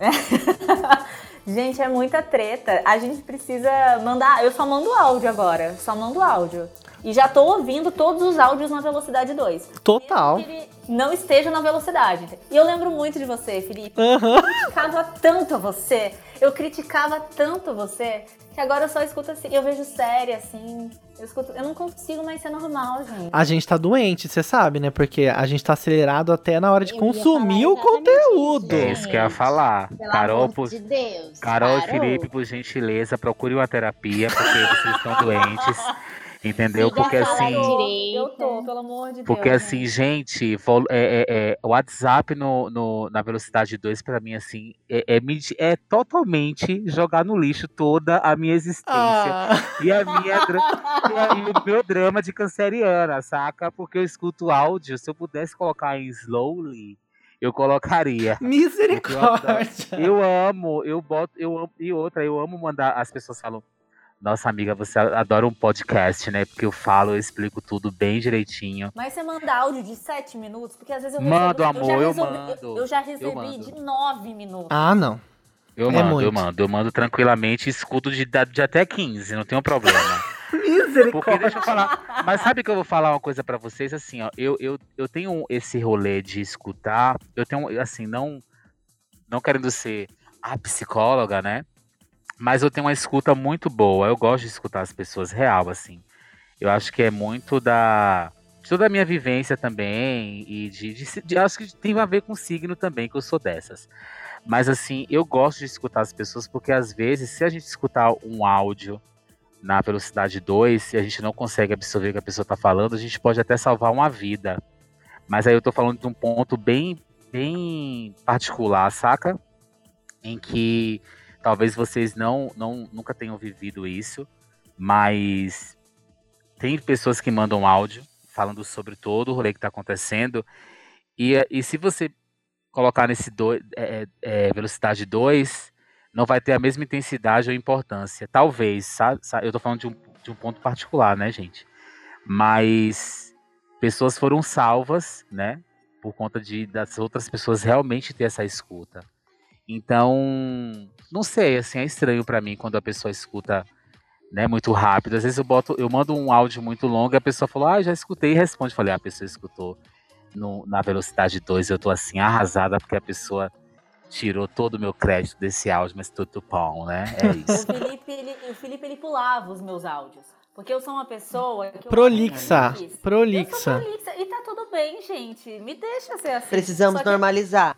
*laughs* Gente, é muita treta. A gente precisa mandar. Eu só mando áudio agora. Só mando áudio. E já tô ouvindo todos os áudios na velocidade 2. Total. Que ele não esteja na velocidade. E eu lembro muito de você, Felipe. Aham. Eu criticava tanto você. Eu criticava tanto você. Que agora eu só escuto assim. Eu vejo série assim. Eu escuto. Eu não consigo mais ser normal, gente. A gente tá doente, você sabe, né? Porque a gente tá acelerado até na hora de Eu consumir o conteúdo. É isso que eu ia falar. Pelo Carol, amor por, de Deus. Carol e. Felipe, por gentileza, procure uma terapia, porque vocês estão doentes. Entendeu? Siga Porque assim. direita. Eu tô, pelo amor de Deus. Porque né? assim, gente, é, é, é, o WhatsApp no, no- na velocidade 2, pra mim, assim, é, é, é totalmente jogar no lixo toda a minha existência. Ah, E a minha e a- e o meu drama de canceriana, saca? Porque eu escuto áudio, se eu pudesse colocar em slowly, eu colocaria. *laughs* misericórdia. Eu amo, eu boto, eu amo, e outra, eu amo mandar, as pessoas falam, nossa amiga, você adora um podcast, né? Porque eu falo, eu explico tudo bem direitinho. Mas você manda áudio de 7 minutos? Porque às vezes eu Mando, recebo, amor, eu, já eu resolvi- mando, Eu já eu recebi mando. de 9 minutos. Ah, não. Eu É mando, muito. eu mando, eu mando tranquilamente, escuto de, de até 15, não tenho problema. *laughs* Porque deixa eu falar. Mas sabe que eu vou falar uma coisa pra vocês assim, ó. Eu, eu, eu tenho esse rolê de escutar. Eu tenho, assim, não. Não querendo ser a psicóloga, né? Mas eu tenho uma escuta muito boa. Eu gosto de escutar as pessoas real, assim. Eu acho que é muito da. de toda a minha vivência também. E de, de, de- Acho que tem a ver com signo também, que eu sou dessas. Mas assim, eu gosto de escutar as pessoas porque às vezes, se a gente escutar um áudio na velocidade 2, se a gente não consegue absorver o que a pessoa está falando, a gente pode até salvar uma vida. Mas aí eu tô falando de um ponto bem, bem particular, saca? Em que talvez vocês não, não nunca tenham vivido isso, mas tem pessoas que mandam áudio falando sobre todo o rolê que está acontecendo. E, e se você colocar nesse dois, é, é, velocidade 2, não vai ter a mesma intensidade ou importância. Talvez, sabe? Eu tô falando de um, de um ponto particular, né, gente? Mas pessoas foram salvas, né? Por conta de das outras pessoas realmente ter essa escuta. Então, não sei, assim, é estranho pra mim quando a pessoa escuta, né, muito rápido. Às vezes eu boto, eu mando um áudio muito longo e a pessoa falou: "Ah, já escutei" e responde. Falei: "Ah, a pessoa escutou no- na velocidade 2". Eu tô assim arrasada porque a pessoa tirou todo o meu crédito desse áudio, mas tudo bom, né? É *laughs* isso. O Felipe, ele, o Felipe, ele pulava os meus áudios. Porque eu sou uma pessoa que eu Prolixa. Eu Prolixa. sou prolixa. E tá tudo bem, gente. Me deixa ser assim. Precisamos que- normalizar.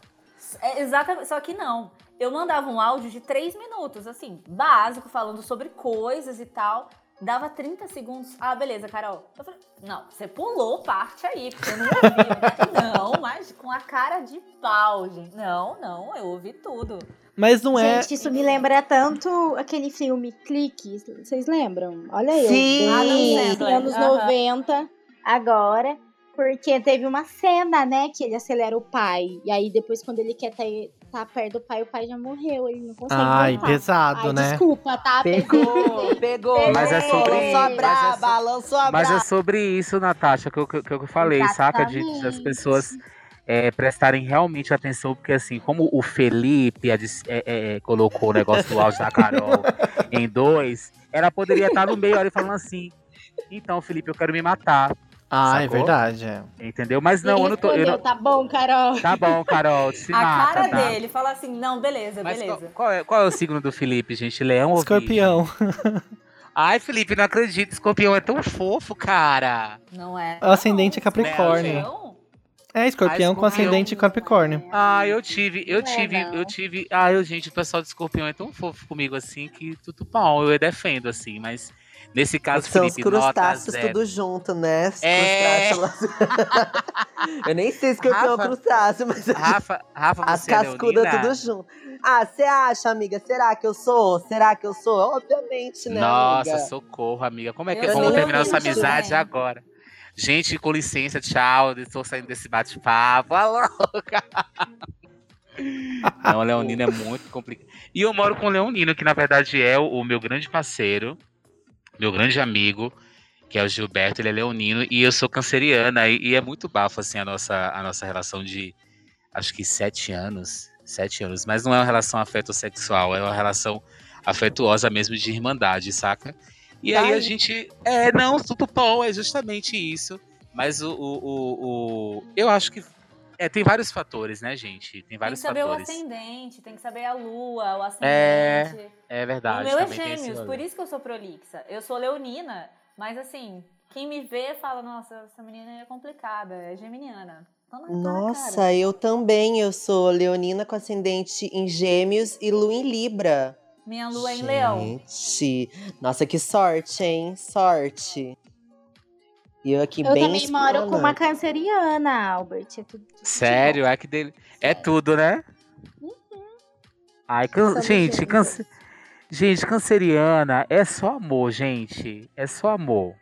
É, exatamente, só que não. Eu mandava um áudio de 3 minutos, assim, básico, falando sobre coisas e tal. Dava 30 segundos. Ah, beleza, Carol. Eu falei, não, você pulou parte aí, porque eu não ouvi. não, mas com a cara de pau, gente. Não, não, eu ouvi tudo. Mas não é. Gente, isso me lembra tanto aquele filme Clique. Vocês lembram? Olha aí. Sim. eu Ah, não lembro. anos Aham. 90 agora. Porque teve uma cena, né, que ele acelera o pai. E aí depois, quando ele quer estar perto do pai, o pai já morreu. Ele não consegue Ai, voltar. pesado, Ai, né? Desculpa, tá? Pegou, pegou. Mas é sobre- Lançou a mas é braba, so- lançou a Mas braba. é sobre isso, Natasha, que eu, que eu- falei, saca? De, de as Exatamente. pessoas é, prestarem realmente atenção, porque assim, como o Felipe adi- é, é, colocou o negócio do áudio da Carol *laughs* em dois, ela poderia estar no meio ali falando assim. Então, Felipe, eu quero me matar. Ah, é Sacou? verdade. É. Entendeu? Mas não, Ele eu não tô. eu não- tá bom, Carol. Tá bom, Carol, *laughs* se a mata. cara tá? dele fala assim: não, beleza, Mas qual, beleza. qual é, qual é o signo do Felipe, gente? Leão ou? Escorpião. *laughs* Ai, Felipe, não acredito. Escorpião é tão fofo, cara. Não é. O ascendente é Capricórnio. não. É, escorpião Ah, com ascendente Capricórnio. Ah, eu tive, eu é, tive, não. eu tive. Ah, eu, gente, o pessoal do escorpião é tão fofo comigo assim que tudo bom, eu defendo assim, mas nesse caso, São os Felipe, nota crustáceos tudo junto, né? Os É. crustáceos. *laughs* Eu nem sei se eu é um Rafa, crustáceo, mas Rafa, Rafa, as você é cascudas tudo junto. Ah, você acha, amiga? Será que eu sou? Será que eu sou? Obviamente, né, Nossa, amiga? socorro, amiga. Como é que Eu vamos sou terminar essa leonina amizade agora? Gente, com licença, tchau. Estou saindo desse bate-papo. A louca. Não, a Leonina é muito complicado. E eu moro com o Leonino, que na verdade é o meu grande parceiro, meu grande amigo, que é o Gilberto, ele é leonino, e eu sou canceriana, e, e é muito bafo, assim, a nossa, a nossa relação de, acho que sete anos, sete anos, mas não é uma relação afeto-sexual, é uma relação afetuosa mesmo de irmandade, saca? E aí a gente, é, não, tudo bom, é justamente isso, mas o, o, o, o- eu acho que, é, tem vários fatores, né, gente? Tem Tem que vários saber fatores. o ascendente, tem que saber a lua, o É, ascendente. É o verdade. meu é gêmeos, por isso que eu sou prolixa. Eu sou leonina, mas assim, quem me vê fala, nossa, essa menina é complicada, é geminiana. Então não é Nossa, cara. eu também. Eu sou leonina com ascendente em gêmeos e lua em libra. Minha lua é em leão. Gente, nossa, que sorte, hein? Sorte. E eu aqui Eu bem também moro com uma canceriana, Albert. É tudo, tudo Sério, é que dele. É tudo, né? Ai, can- gente, gêmeos. cance... gente, canceriana é só amor, gente. É só amor.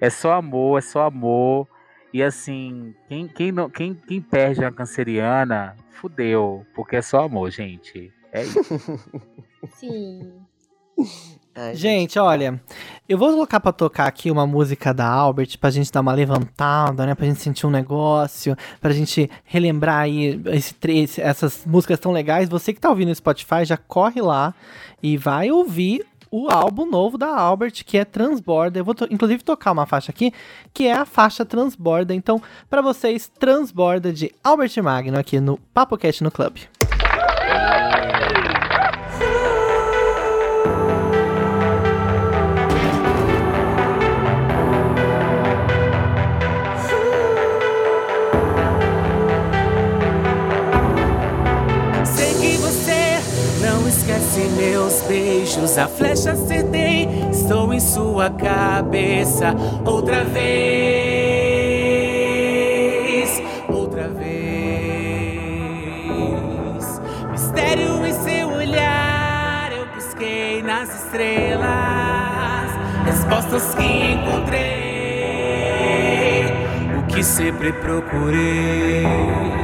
É só amor, é só amor. E assim, quem, quem, não, quem, quem perde a canceriana, fudeu. Porque é só amor, gente. É isso. *laughs* Sim. Ai, Gente, olha, eu vou colocar pra tocar aqui uma música da Albert pra gente dar uma levantada, né? Pra gente sentir um negócio, pra gente relembrar aí esse, esse- essas músicas tão legais. Você que tá ouvindo no Spotify, já corre lá e vai ouvir o álbum novo da Albert, que é Transborda. Eu vou, to- inclusive, tocar uma faixa aqui, que é a faixa Transborda. Então, pra vocês, Transborda de Albert Magno aqui no PapoCast no Club. Beijos. A flecha acertei, estou em sua cabeça. Outra vez, outra vez. Mistério em seu olhar, eu busquei nas estrelas. Respostas que encontrei, o que sempre procurei.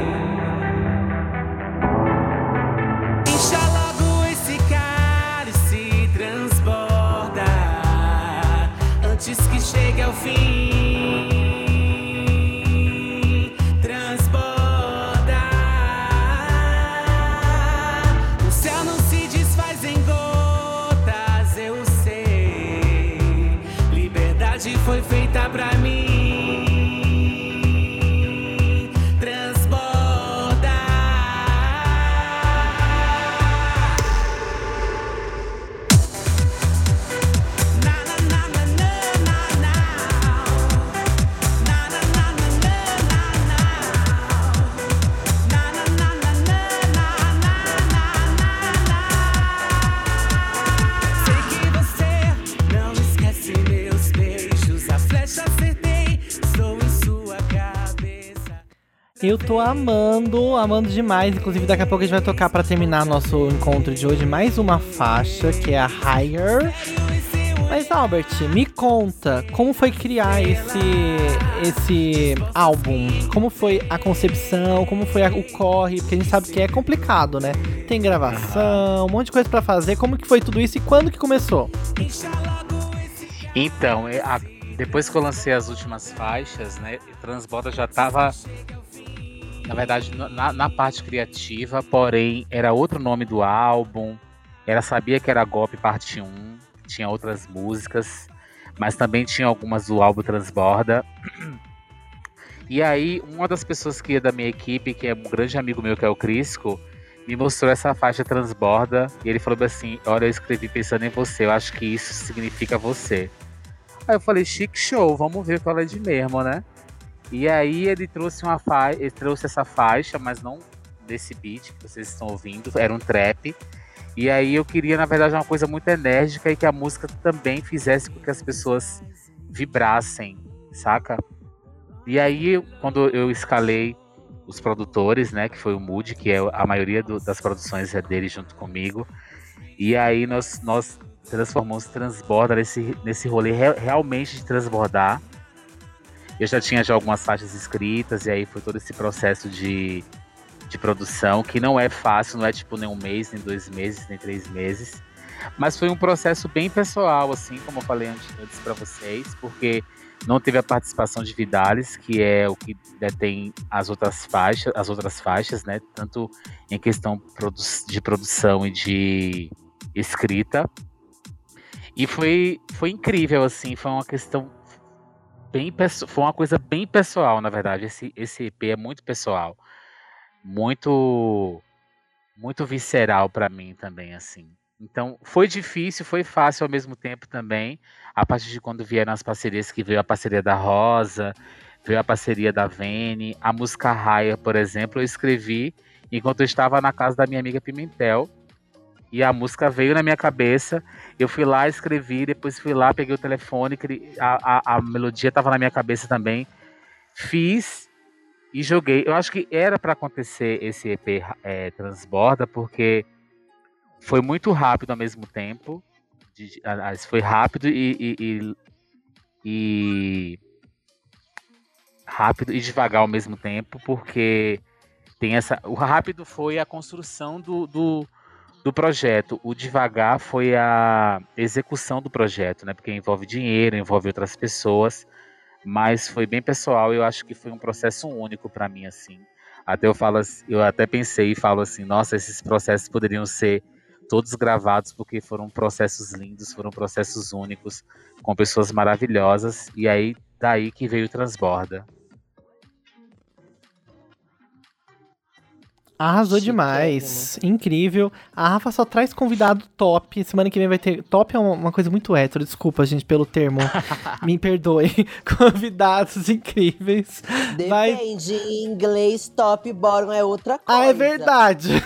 Tô amando, amando demais. Inclusive, daqui a pouco a gente vai tocar pra terminar nosso encontro de hoje mais uma faixa, que é a Higher. Mas, Albert, me conta, como foi criar esse, esse álbum? Como foi a concepção? Como foi a- o corre? Porque a gente sabe que é complicado, né? Tem gravação, um monte de coisa pra fazer. Como que foi tudo isso e quando que começou? Então, é, a- depois que eu lancei as últimas faixas, né, Transborda já tava, na verdade, na- na, parte criativa, porém, era outro nome do álbum, era Sabia que era Golpe Parte 1, tinha outras músicas, mas também tinha algumas do álbum Transborda. E aí, uma das pessoas que é da minha equipe, que é um grande amigo meu, que é o Crisco, me mostrou essa faixa Transborda, e ele falou assim, olha, eu escrevi pensando em você, eu acho que isso significa você. Aí eu falei, chique show, vamos ver qual é de mesmo, né? E aí ele trouxe uma ele trouxe essa faixa, mas não desse beat que vocês estão ouvindo, era um trap. E aí eu queria, na verdade, uma coisa muito enérgica e que a música também fizesse com que as pessoas vibrassem, saca? E aí, quando eu escalei os produtores, né, que foi o Moody, que é a maioria do- das produções é dele junto comigo, e aí nós, nós transformamos Transborda nesse, nesse rolê re- realmente de transbordar. Eu já tinha já algumas faixas escritas, e aí foi todo esse processo de, de produção, que não é fácil, não é tipo nem um mês, nem dois meses, nem três meses. Mas foi um processo bem pessoal, assim, como eu falei antes, antes para vocês, porque não teve a participação de Vidales, que é o que detém as outras faixas, as outras faixas, né? Tanto em questão de produção e de escrita. E foi, foi incrível, assim, foi uma questão bem foi uma coisa bem pessoal, na verdade. Esse, esse EP é muito pessoal. Muito muito visceral para mim também, assim. Então, foi difícil, foi fácil ao mesmo tempo também. A partir de quando vieram as parcerias, que veio a parceria da Rosa, veio a parceria da Vene, a música Raia, por exemplo, eu escrevi enquanto eu estava na casa da minha amiga Pimentel. E a música veio na minha cabeça. Eu fui lá, escrevi, depois fui lá, peguei o telefone, a, a, a melodia estava na minha cabeça também. Fiz e joguei. Eu acho que era para acontecer esse EP é, Transborda, porque foi muito rápido ao mesmo tempo. Foi rápido e, e, e, e, rápido e devagar ao mesmo tempo, porque tem essa. O rápido foi a construção do, do, do projeto, o devagar foi a execução do projeto, né? Porque envolve dinheiro, envolve outras pessoas mas foi bem pessoal. Eu acho que foi um processo único para mim assim. Até eu falo, eu até pensei e falo assim, nossa, esses processos poderiam ser todos gravados porque foram processos lindos, foram processos únicos, com pessoas maravilhosas e aí daí que veio o Transborda. Arrasou demais. Incrível. A Rafa só traz convidado top. Semana que vem vai ter. Top é uma coisa muito hétero, desculpa, gente, pelo termo. *laughs* Me perdoe. *laughs* Convidados incríveis. Depende. Vai... Em inglês, top bottom é outra coisa. Ah, é verdade.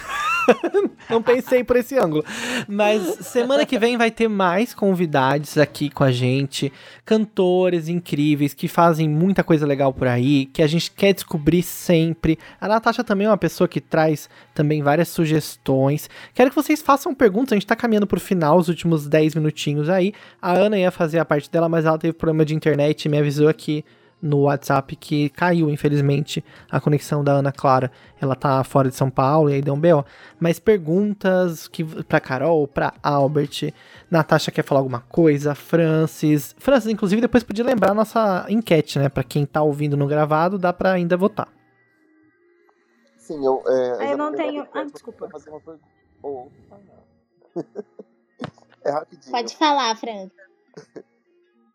*laughs* não pensei por esse ângulo. Mas semana que vem vai ter mais convidados aqui com a gente, cantores incríveis que fazem muita coisa legal por aí, que a gente quer descobrir sempre. A Natasha também é uma pessoa que traz também várias sugestões. Quero que vocês façam perguntas, a gente tá caminhando pro final, os últimos 10 minutinhos aí. A Ana ia fazer a parte dela, mas ela teve problema de internet e me avisou aqui no WhatsApp que caiu, infelizmente, a conexão da Ana Clara. Ela tá fora de São Paulo e aí deu um B.O. Mas perguntas que pra Carol, pra Albert, Natasha quer falar alguma coisa, Francis. Francis, inclusive, depois podia lembrar a nossa enquete, né? Pra quem tá ouvindo no gravado, dá pra ainda votar. Sim, eu. É, eu não tenho. Ah, desculpa. Fazer uma pergunta. Oh. *laughs* é rapidinho. Pode falar, Francis. *laughs*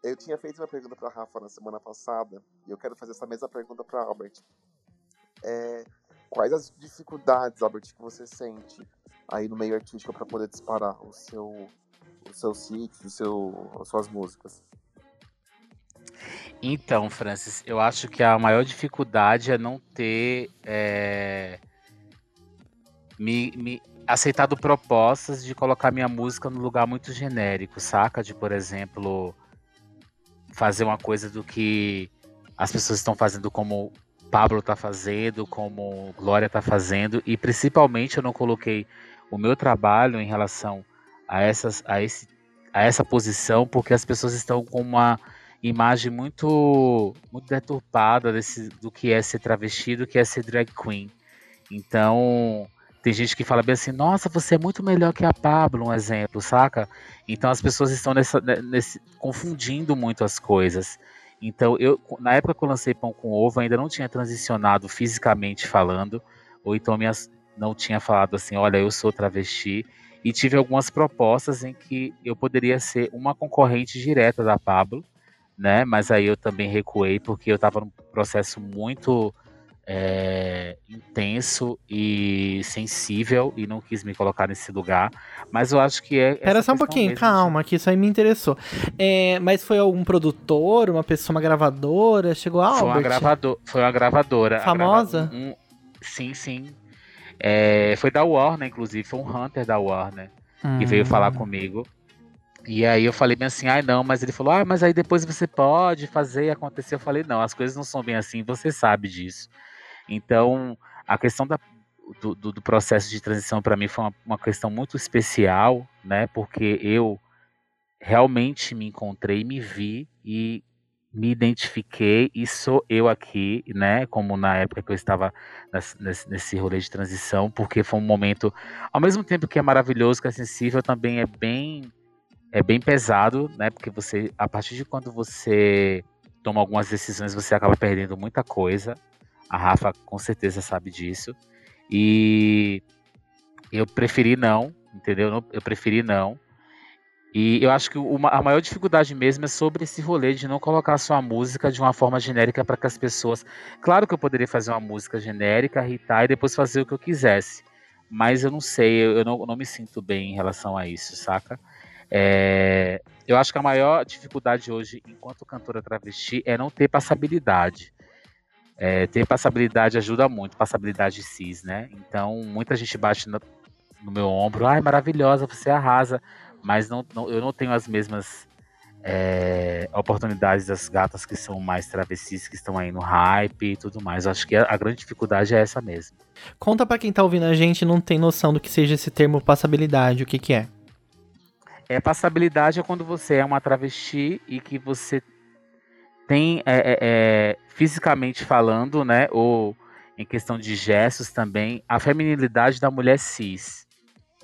Eu tinha feito uma pergunta para Rafa na semana passada e eu quero fazer essa mesma pergunta para Albert. É, quais as dificuldades, Albert, que você sente aí no meio artístico para poder disparar o seu, o seu sítio, o seu, as suas músicas? Então, Francis, eu acho que a maior dificuldade é não ter é, me, me aceitado propostas de colocar minha música no lugar muito genérico, saca? De, por exemplo, fazer uma coisa do que as pessoas estão fazendo como Pablo está fazendo, como Glória está fazendo, e principalmente eu não coloquei o meu trabalho em relação a, essas, a, esse, a essa posição, porque as pessoas estão com uma imagem muito, muito deturpada desse, do que é ser travesti, do que é ser drag queen. Então, tem gente que fala bem assim, nossa, você é muito melhor que a Pablo, um exemplo, saca? Então as pessoas estão nessa, né, nesse, confundindo muito as coisas. Então, eu, na época que eu lancei Pão com Ovo, ainda não tinha transicionado fisicamente falando, ou então minhas, não tinha falado assim, olha, eu sou travesti, e tive algumas propostas em que eu poderia ser uma concorrente direta da Pablo, né? Mas aí eu também recuei porque eu estava num processo muito é, intenso e sensível e não quis me colocar nesse lugar. Mas eu acho que é. Espera só um pouquinho, calma, que isso aí me interessou. É, mas foi algum produtor, uma pessoa, uma gravadora? Chegou a foi uma, gravador, foi uma gravadora. Famosa? Grava, um, sim, sim. É, foi da Warner, inclusive, foi um Hunter da Warner hum. que veio falar comigo. E aí eu falei bem assim, ai ah, não, mas ele falou, ah, mas aí depois você pode fazer e acontecer. Eu falei, não, as coisas não são bem assim, você sabe disso. Então, a questão da, do, do, do processo de transição para mim foi uma, uma, questão muito especial, né? Porque eu realmente me encontrei, me vi e me identifiquei e sou eu aqui, né? Como na época que eu estava nesse, nesse rolê de transição, porque foi um momento, ao mesmo tempo que é maravilhoso, que é sensível, também é bem é bem pesado, né? Porque você, a partir de quando você toma algumas decisões, você acaba perdendo muita coisa, a Rafa com certeza sabe disso. E eu preferi não, entendeu? Eu preferi não. E eu acho que uma, a maior dificuldade mesmo é sobre esse rolê de não colocar sua música de uma forma genérica para que as pessoas. Claro que eu poderia fazer uma música genérica, irritar e depois fazer o que eu quisesse. Mas eu não sei, eu não, eu não me sinto bem em relação a isso, saca? É, eu acho que a maior dificuldade hoje, enquanto cantora travesti, é não ter passabilidade. É, ter passabilidade ajuda muito, passabilidade cis, né? Então, muita gente bate na, no meu ombro, ai, maravilhosa, você arrasa. Mas não, não eu não tenho as mesmas é, oportunidades das gatas que são mais travestis, que estão aí no hype e tudo mais. Eu acho que a, a grande dificuldade é essa mesmo. Conta para quem tá ouvindo a gente e não tem noção do que seja esse termo passabilidade, o que que é? É, passabilidade é quando você é uma travesti e que você tem, é, é, é, fisicamente falando, né, ou em questão de gestos também, a feminilidade da mulher cis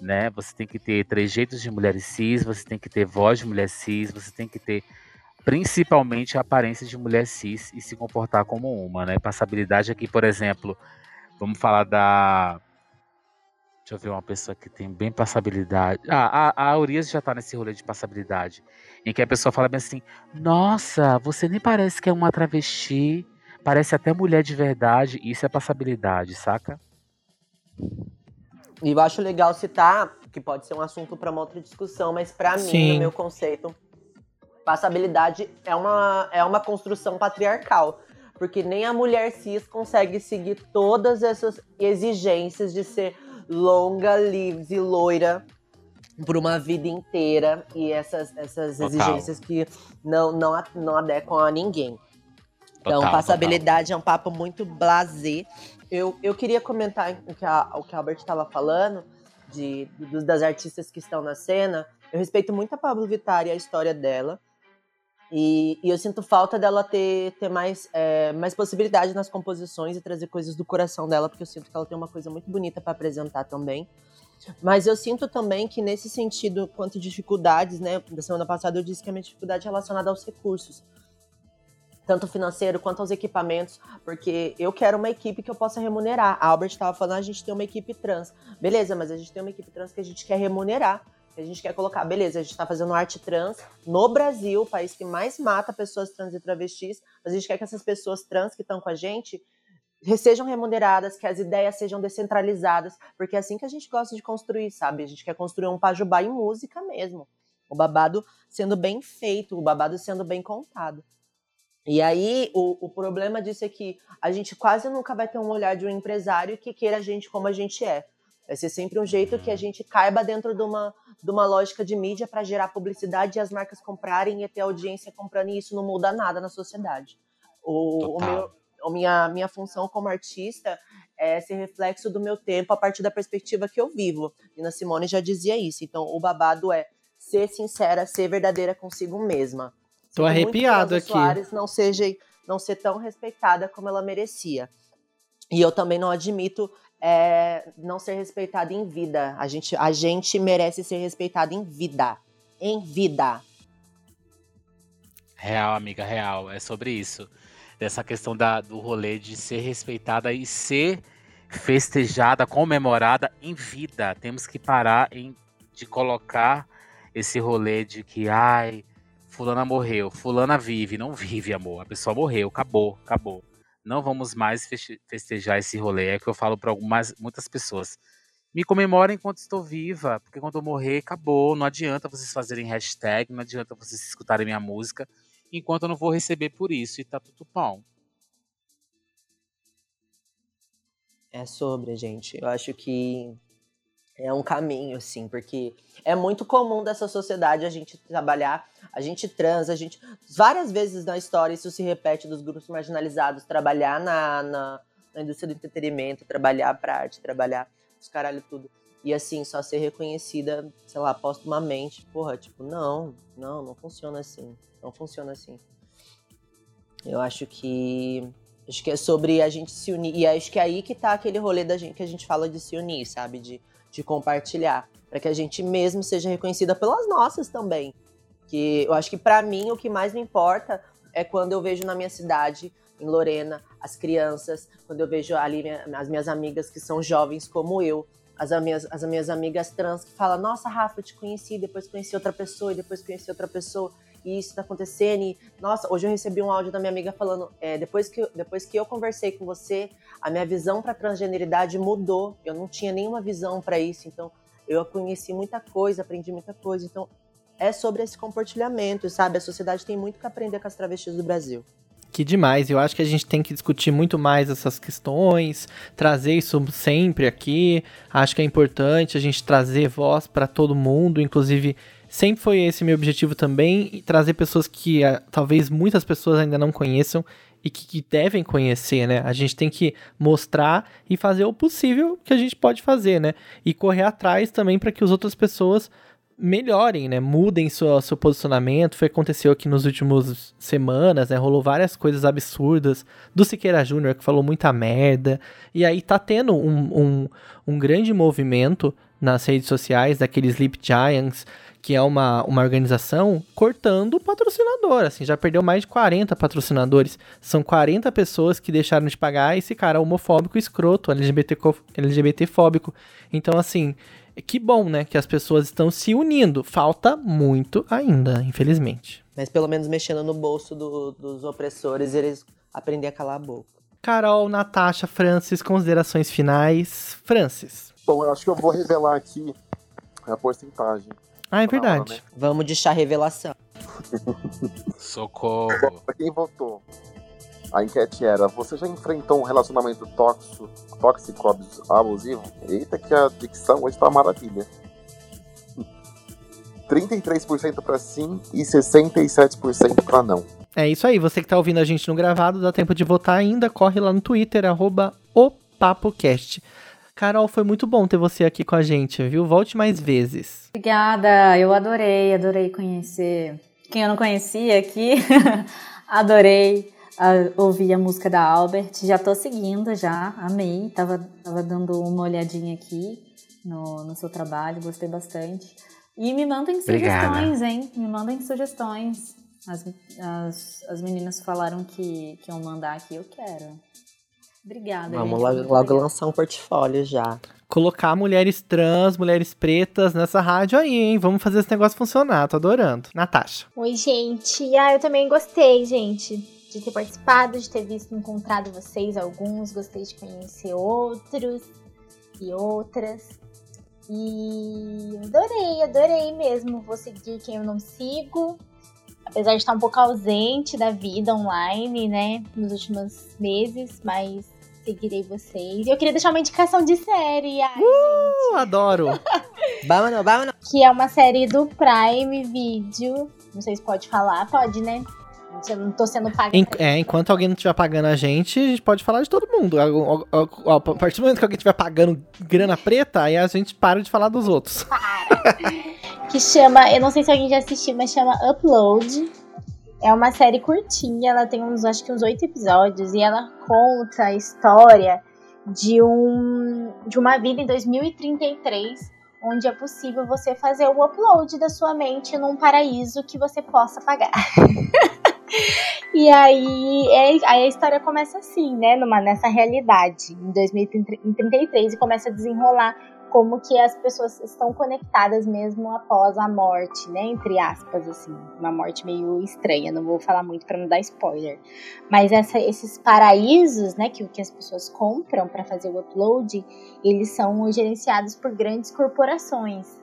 né? Você tem que ter trejeitos de mulher cis, você tem que ter voz de mulher cis, você tem que ter principalmente a aparência de mulher cis e se comportar como uma, né? Passabilidade aqui, por exemplo, vamos falar da Deixa eu ver uma pessoa que tem bem passabilidade. Ah, a, a Urias já tá nesse rolê de passabilidade. Em que a pessoa fala bem assim: Nossa, você nem parece que é uma travesti. Parece até mulher de verdade. Isso é passabilidade, saca? E eu acho legal citar, que pode ser um assunto para uma outra discussão, mas para mim, no meu conceito, passabilidade é uma, é uma construção patriarcal. Porque nem a mulher cis consegue seguir todas essas exigências de ser longa, livre e loira por uma vida inteira e essas, essas exigências que não, não, não adequam a ninguém. Então, total, passabilidade total. é um papo muito blasé eu, eu queria comentar o que a, o que a Albert estava falando, de, de, das artistas que estão na cena. Eu respeito muito a Pablo Vittar e a história dela. E, e eu sinto falta dela ter, ter mais, é, mais possibilidade nas composições e trazer coisas do coração dela, porque eu sinto que ela tem uma coisa muito bonita para apresentar também. Mas eu sinto também que, nesse sentido, quanto dificuldades, né? Da semana passada eu disse que a minha dificuldade é relacionada aos recursos tanto financeiro quanto aos equipamentos, porque eu quero uma equipe que eu possa remunerar. A Albert estava falando, a gente tem uma equipe trans. Beleza, mas a gente tem uma equipe trans que a gente quer remunerar. A gente quer colocar, beleza, a gente está fazendo arte trans no Brasil, o país que mais mata pessoas trans e travestis, mas a gente quer que essas pessoas trans que estão com a gente sejam remuneradas, que as ideias sejam descentralizadas, porque é assim que a gente gosta de construir, sabe? A gente quer construir um pajubá em música mesmo. O babado sendo bem feito, o babado sendo bem contado. E aí, o, o problema disso é que a gente quase nunca vai ter um olhar de um empresário que queira a gente como a gente é. Vai ser sempre um jeito que a gente caiba dentro de uma, de uma lógica de mídia para gerar publicidade e as marcas comprarem e ter audiência comprando, e isso não muda nada na sociedade. O, o meu, a minha, minha função como artista é ser reflexo do meu tempo a partir da perspectiva que eu vivo. Nina Simone já dizia isso. Então, o babado é ser sincera, ser verdadeira consigo mesma. Tô arrepiado aqui. Soares não seja não ser tão respeitada como ela merecia. E eu também não admito é, não ser respeitada em vida. A gente, a gente merece ser respeitada em vida. Em vida. Real, amiga, real. É sobre isso. Dessa questão da, do rolê de ser respeitada e ser festejada, comemorada em vida. Temos que parar em, de colocar esse rolê de que, ai, fulana morreu, fulana vive, não vive, amor. A pessoa morreu, acabou, acabou. Não vamos mais festejar esse rolê. É que eu falo para algumas muitas pessoas. Me comemorem enquanto estou viva, porque quando eu morrer, acabou. Não adianta vocês fazerem hashtag, não adianta vocês escutarem minha música, enquanto eu não vou receber por isso, e tá tudo bom. É sobre, gente. Eu acho que é um caminho, assim, porque é muito comum dessa sociedade a gente trabalhar, a gente trans, a gente. Várias vezes na história isso se repete dos grupos marginalizados, trabalhar na, na, na indústria do entretenimento, trabalhar pra arte, trabalhar os caralho tudo. E assim, só ser reconhecida, sei lá, postumamente. Porra, tipo, não, não, não funciona assim. Não funciona assim. Eu acho que. Acho que é sobre a gente se unir. E acho que é aí que tá aquele rolê da gente que a gente fala de se unir, sabe? De de compartilhar, para que a gente mesmo seja reconhecida pelas nossas também. Que eu acho que para mim o que mais me importa é quando eu vejo na minha cidade, em Lorena, as crianças, quando eu vejo ali as minhas amigas que são jovens como eu, as minhas, as minhas amigas trans que falam: Nossa, Rafa, eu te conheci, depois conheci outra pessoa, e depois conheci outra pessoa, isso tá acontecendo. E, nossa, hoje eu recebi um áudio da minha amiga falando: é, depois, que, depois que eu conversei com você, a minha visão para transgeneridade mudou. Eu não tinha nenhuma visão para isso, então eu conheci muita coisa, aprendi muita coisa. Então é sobre esse compartilhamento, sabe? A sociedade tem muito que aprender com as travestis do Brasil. Que demais. Eu acho que a gente tem que discutir muito mais essas questões, trazer isso sempre aqui. Acho que é importante a gente trazer voz para todo mundo, inclusive sempre foi esse meu objetivo também, trazer pessoas que ah, talvez muitas pessoas ainda não conheçam e que, que, devem conhecer, né? A gente tem que mostrar e fazer o possível que a gente pode fazer, né? E correr atrás também para que as outras pessoas melhorem, né? Mudem seu, seu posicionamento. Foi aconteceu aqui nos últimos semanas, né? Rolou várias coisas absurdas do Siqueira Júnior que falou muita merda. E aí tá tendo um, um, um grande movimento nas redes sociais daqueles Sleep Giants que é uma, uma organização cortando o patrocinador, assim, já perdeu mais de 40 patrocinadores. São 40 pessoas que deixaram de pagar esse cara homofóbico, escroto, LGBT, LGBTfóbico. Então, assim, que bom, né, que as pessoas estão se unindo. Falta muito ainda, infelizmente. Mas pelo menos mexendo no bolso do, dos opressores, eles aprendem a calar a boca. Carol, Natasha, Francis, considerações finais. Francis. Bom, eu acho que eu vou revelar aqui a porcentagem. Ah, é verdade. Né? Vamos deixar revelação. *laughs* Socorro. Pra quem votou, a enquete era: Você já enfrentou um relacionamento tóxico, tóxico abusivo? Eita, que a dicção hoje tá maravilha. *laughs* 33% para sim e 67% para não. É isso aí, você que tá ouvindo a gente no gravado, dá tempo de votar ainda, corre lá no Twitter, arroba o PapoCast. Carol, foi muito bom ter você aqui com a gente, viu? Volte mais vezes. Obrigada, eu adorei, adorei conhecer quem eu não conhecia aqui. *laughs* adorei uh, ouvir a música da Albert. Já tô seguindo, já, amei. Tava, tava dando uma olhadinha aqui no, no seu trabalho, gostei bastante. E me mandem Obrigada. sugestões, hein? Me mandem sugestões. As, as, as meninas falaram que, que iam mandar aqui, eu quero. Obrigada. Vamos logo, logo lançar um portfólio já. Colocar mulheres trans, mulheres pretas nessa rádio aí, hein? Vamos fazer esse negócio funcionar, tô adorando. Natasha. Oi, gente. Ah, eu também gostei, gente, de ter participado, de ter visto, encontrado vocês, alguns. Gostei de conhecer outros e outras. E adorei, adorei mesmo. Vou seguir quem eu não sigo apesar de estar um pouco ausente da vida online, né, nos últimos meses, mas seguirei vocês. E eu queria deixar uma indicação de série. Ai, uh, gente. adoro! *laughs* vamos, vamos. Que é uma série do Prime Video. Não sei se pode falar, pode, né? Eu não tô sendo paga. é, enquanto alguém não estiver pagando a gente, a gente pode falar de todo mundo. A partir do momento que alguém estiver pagando grana preta, aí a gente para de falar dos outros. Para! *laughs* que chama, eu não sei se alguém já assistiu, mas chama Upload. É uma série curtinha, ela tem uns, acho que uns oito episódios, e ela conta a história de, um, de uma vida em 2033, onde é possível você fazer o upload da sua mente num paraíso que você possa pagar. *laughs* e aí, é, aí a história começa assim, né? Numa, nessa realidade, em 2033, e começa a desenrolar como que as pessoas estão conectadas mesmo após a morte, né? Entre aspas, assim, uma morte meio estranha. Não vou falar muito para não dar spoiler, mas essa, esses paraísos, né, que, que as pessoas compram para fazer o upload, eles são gerenciados por grandes corporações.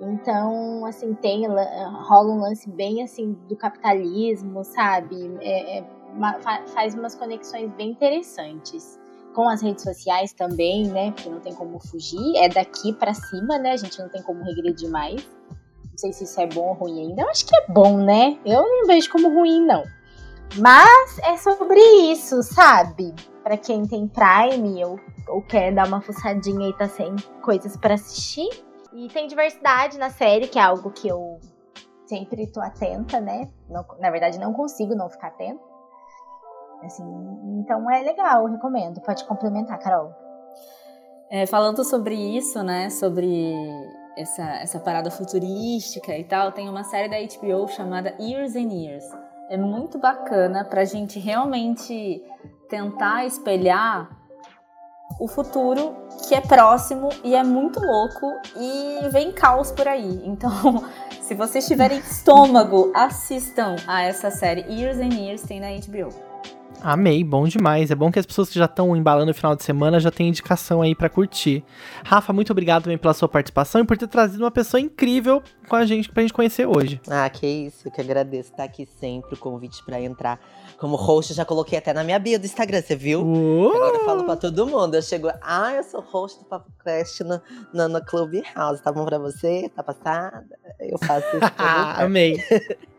Então, assim, tem rola um lance bem assim do capitalismo, sabe? É, é, faz umas conexões bem interessantes com as redes sociais também, né? Porque não tem como fugir. É daqui para cima, né? A gente não tem como regredir mais. Não sei se isso é bom ou ruim ainda. Eu acho que é bom, né? Eu não vejo como ruim, não. Mas é sobre isso, sabe? Para quem tem Prime ou, ou quer dar uma fuçadinha e tá sem coisas para assistir. E tem diversidade na série, que é algo que eu sempre tô atenta, né? Não, na verdade, não consigo não ficar atenta. Assim, então é legal, recomendo. Pode complementar, Carol. É, falando sobre isso, né? Sobre essa, essa parada futurística e tal, tem uma série da HBO chamada Years and Years. É muito bacana pra gente realmente tentar espelhar o futuro que é próximo e é muito louco e vem caos por aí. *laughs* Então, se vocês tiverem estômago, assistam a essa série Years and Years, tem na HBO. Amei, bom demais. É bom que as pessoas que já estão embalando o final de semana já têm indicação aí pra curtir. Rafa, muito obrigado também pela sua participação e por ter trazido uma pessoa incrível com a gente pra gente conhecer hoje. Ah, que isso, eu que agradeço estar aqui sempre, o convite pra entrar como host, já coloquei até na minha bio do Instagram, você viu? Uh! Agora eu falo pra todo mundo, eu chego, ah, eu sou host do Papo Cast no, no, no Clubhouse, tá bom pra você? Tá passada? Eu faço isso *laughs* Amei. *laughs*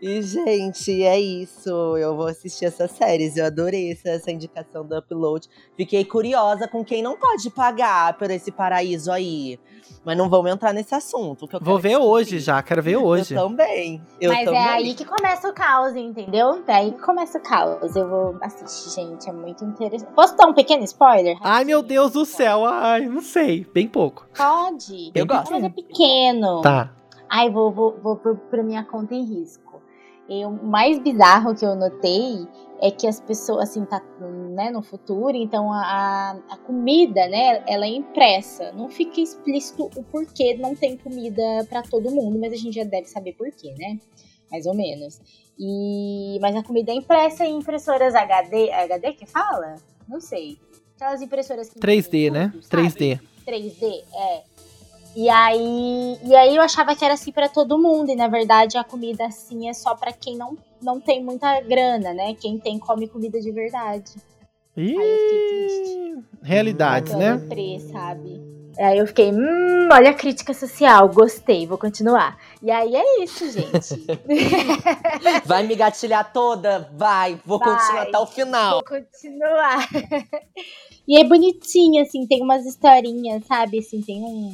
E, gente, é isso. Eu vou assistir essas séries. Eu adorei essa, essa indicação do upload. Fiquei curiosa com quem não pode pagar por esse paraíso aí. Mas não vamos entrar nesse assunto. Que eu Vou ver hoje descobrir. já, quero ver hoje. Eu também. Eu Mas também. é aí que começa o caos, entendeu? É aí que começa o caos. Eu vou assistir, gente. É muito interessante. Posso dar um pequeno spoiler? Ai, meu Deus do céu. Ai, não sei. Bem pouco. Pode. Eu gosto. Mas é pequeno. Tá. Ai, vou, vou, vou por, por minha conta em risco. E o mais bizarro que eu notei é que as pessoas, assim, tá né, no futuro, então a, a comida, né, ela é impressa. Não fica explícito o porquê não tem comida pra todo mundo, mas a gente já deve saber porquê, né? Mais ou menos. E, mas a comida é impressa em impressoras HD. HD que fala? Não sei. Aquelas impressoras que 3D, imprimem né? tudo, sabe? 3D. 3D, é. E aí, e aí eu achava que era assim pra todo mundo, e na verdade a comida assim é só pra quem não, não tem muita grana, né? Quem tem come comida de verdade. Aí eu fiquei triste. Ih, realidades, Eu né? lembrei, sabe? Aí eu fiquei, hum, olha a crítica social, gostei, vou continuar. E aí é isso, gente. *laughs* Vai me gatilhar toda? Vai. Vou Vai. continuar até o final. Vou continuar. *laughs* e é bonitinho, assim, tem umas historinhas, sabe? Assim, tem um,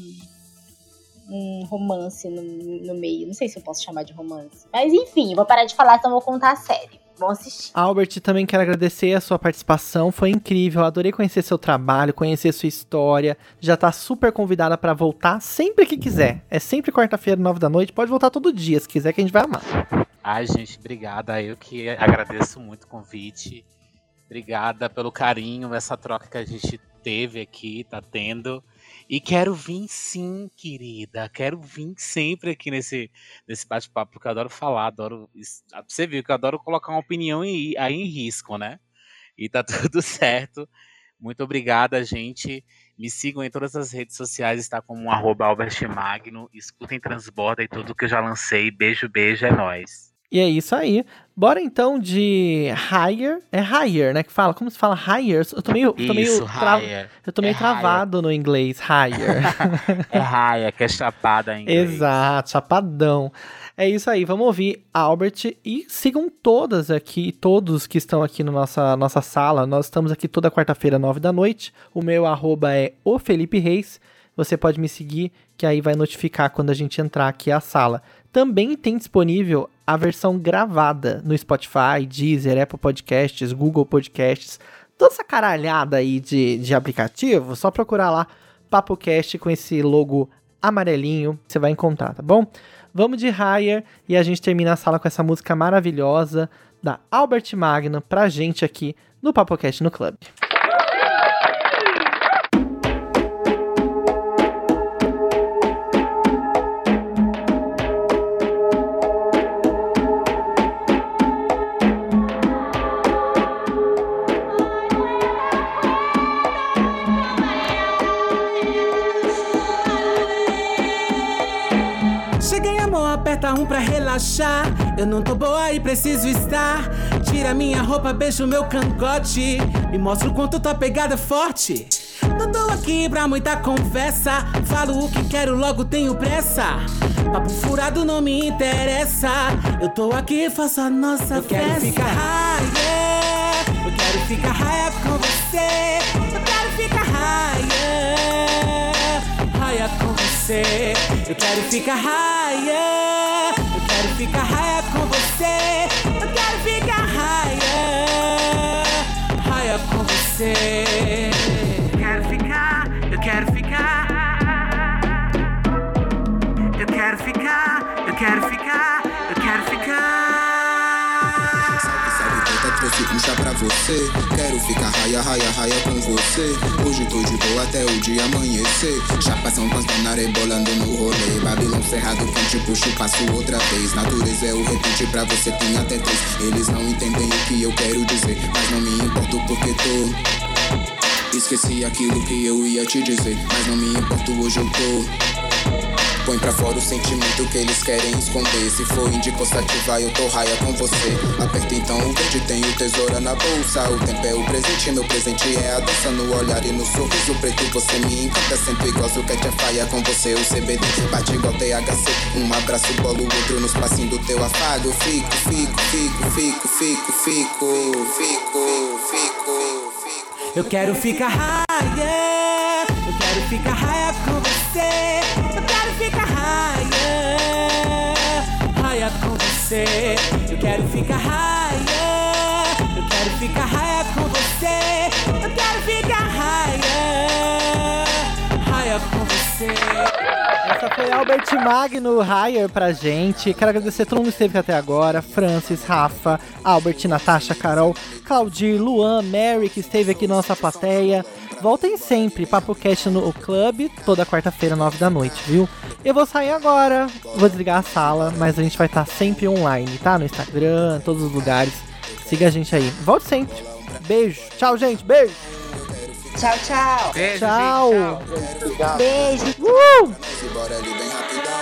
um romance no, no meio. Não sei se eu posso chamar de romance. Mas enfim, vou parar de falar, então vou contar a série. Vão assistir. Albert, também quero agradecer a sua participação, foi incrível, adorei conhecer seu trabalho, conhecer sua história. Já tá super convidada pra voltar sempre que quiser. É sempre quarta-feira, nove da noite, pode voltar todo dia, se quiser que a gente vai amar. Ai, gente, obrigada. Eu que agradeço muito o convite. Obrigada pelo carinho, essa troca que a gente teve aqui, tá tendo. E quero vir sim, querida. Quero vir sempre aqui nesse, nesse bate-papo, porque eu adoro falar, adoro. isso- Você viu que eu adoro colocar uma opinião em- aí em risco, né? E tá *laughs* tudo certo. Muito obrigada, gente. Me sigam em todas as redes sociais, está como um arroba. Escutem Transborda e tudo que eu já lancei. Beijo, beijo, é nóis. E é isso aí. Bora então de Higher. É Higher, né? Que fala. Como se fala Higher? Eu tô meio, eu tô meio, Isso, tra- eu tô meio É higher. travado no inglês. Higher. *laughs* É Raya, que é chapada em inglês. Exato, chapadão. É isso aí, vamos ouvir Albert e sigam todas aqui, todos que estão aqui na nossa, nossa sala. Nós estamos aqui toda quarta-feira, nove da noite. O meu arroba é o Felipe Reis. Você pode me seguir, que aí vai notificar quando a gente entrar aqui à sala. Também tem disponível a versão gravada no Spotify, Deezer, Apple Podcasts, Google Podcasts, toda essa caralhada aí de, de aplicativo. Só procurar lá PapoCast com esse logo amarelinho, você vai encontrar, tá bom? Vamos de Higher e a gente termina a sala com essa música maravilhosa da Albert Magno pra gente aqui no PapoCast no Club. Amor, aperta um pra relaxar. Eu não tô boa e preciso estar. Tira minha roupa, beija o meu cangote. Me mostra o quanto tua pegada é forte. Não tô aqui pra muita conversa. Falo o que quero, logo tenho pressa. Papo furado não me interessa. Eu tô aqui, faço a nossa eu festa. Quero ficar higher. Eu quero ficar higher com você. Eu quero ficar higher. Higher com você. Eu quero ficar higher. Eu quero ficar higher com você. Eu quero ficar higher. Higher com você. Eu quero ficar. Eu quero ficar. Eu quero ficar. Eu quero ficar. Eu quero ficar. Salve, salve, conta trouxe puxa pra você. Ficar raia, raia, raia com você. Hoje tô de boa até o dia amanhecer. Chapação panstona rebolando no rolê. Babilão cerrado, quente, puxo, passo outra vez. Natureza é o repente pra você, tem até três. Eles não entendem o que eu quero dizer, mas não me importo porque tô. Esqueci aquilo que eu ia te dizer, mas não me importo, hoje eu tô. Põe pra fora o sentimento que eles querem esconder. Se for indicativa, eu tô raia com você. Aperta então o verde, tenho tesoura na bolsa. O tempo é o presente, meu presente é a dança no olhar e no sorriso preto. Você me encanta, sempre igual o cat é faia com você. O CBD bate igual THC. Um abraço, bolo, outro nos passinhos do teu afago. Fico, fico, fico, fico, fico, fico, fico, fico, fico. Eu quero ficar raia, eu quero ficar raia com você. Eu quero ficar raia, raia com você. Eu quero ficar raia, eu quero ficar raia com você. Eu quero ficar raia, raia com você. Essa foi Albert Magno Higher pra gente. Quero agradecer todo mundo que esteve até agora: Francis, Rafa, Albert, Natasha, Carol, Claudir, Luan, Mary, que esteve aqui na nossa plateia. Voltem sempre, Papo Cast no Club, toda quarta-feira, nove da noite, viu? Eu vou sair agora, vou desligar a sala, mas a gente vai estar sempre online, tá? No Instagram, em todos os lugares. Siga a gente aí. Volte sempre. Beijo. Tchau, gente. Beijo. Tchau, tchau. Beijo, Tchau. gente, tchau. Beijo. Uh! Bora ali bem rapidão.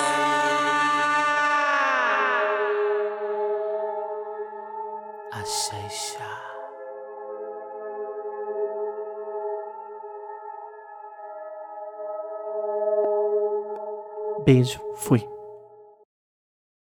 Beijo. Fui.